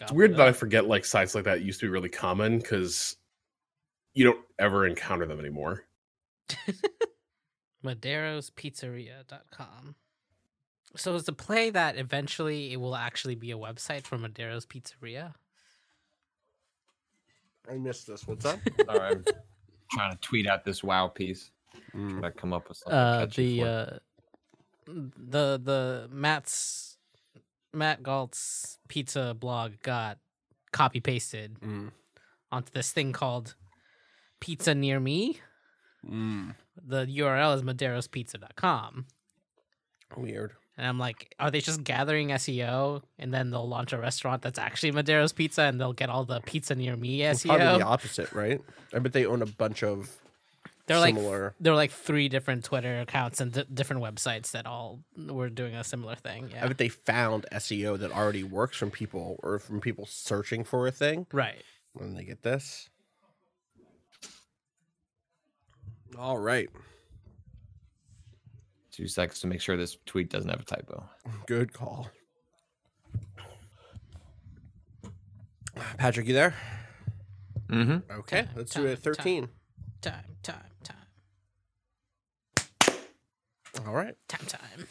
It's weird that I forget like sites like that used to be really common because you don't ever encounter them anymore. Madero'sPizzeria.com. So is the play that eventually it will actually be a website for Madero's Pizzeria? I missed this. What's up? Sorry, I'm trying to tweet out this wow piece. Mm. Trying to come up with something. Uh, the uh, the the Matt's Matt Galt's pizza blog got copy pasted Mm. onto this thing called Pizza Near Me. Mm. The URL is maderospizza.com. Weird. And I'm like, are they just gathering SEO and then they'll launch a restaurant that's actually Madero's Pizza and they'll get all the pizza near me It's probably the opposite, right? I bet they own a bunch of They're like similar. there were like three different Twitter accounts and d- different websites that all were doing a similar thing. I Yeah, bet they found SEO that already works from people or from people searching for a thing. right. When they get this. All right. Two seconds to make sure this tweet doesn't have a typo. Good call. Patrick, you there? Mm-hmm. Okay, Time, let's do it at time, 13. Time, time, time, All right. time, time.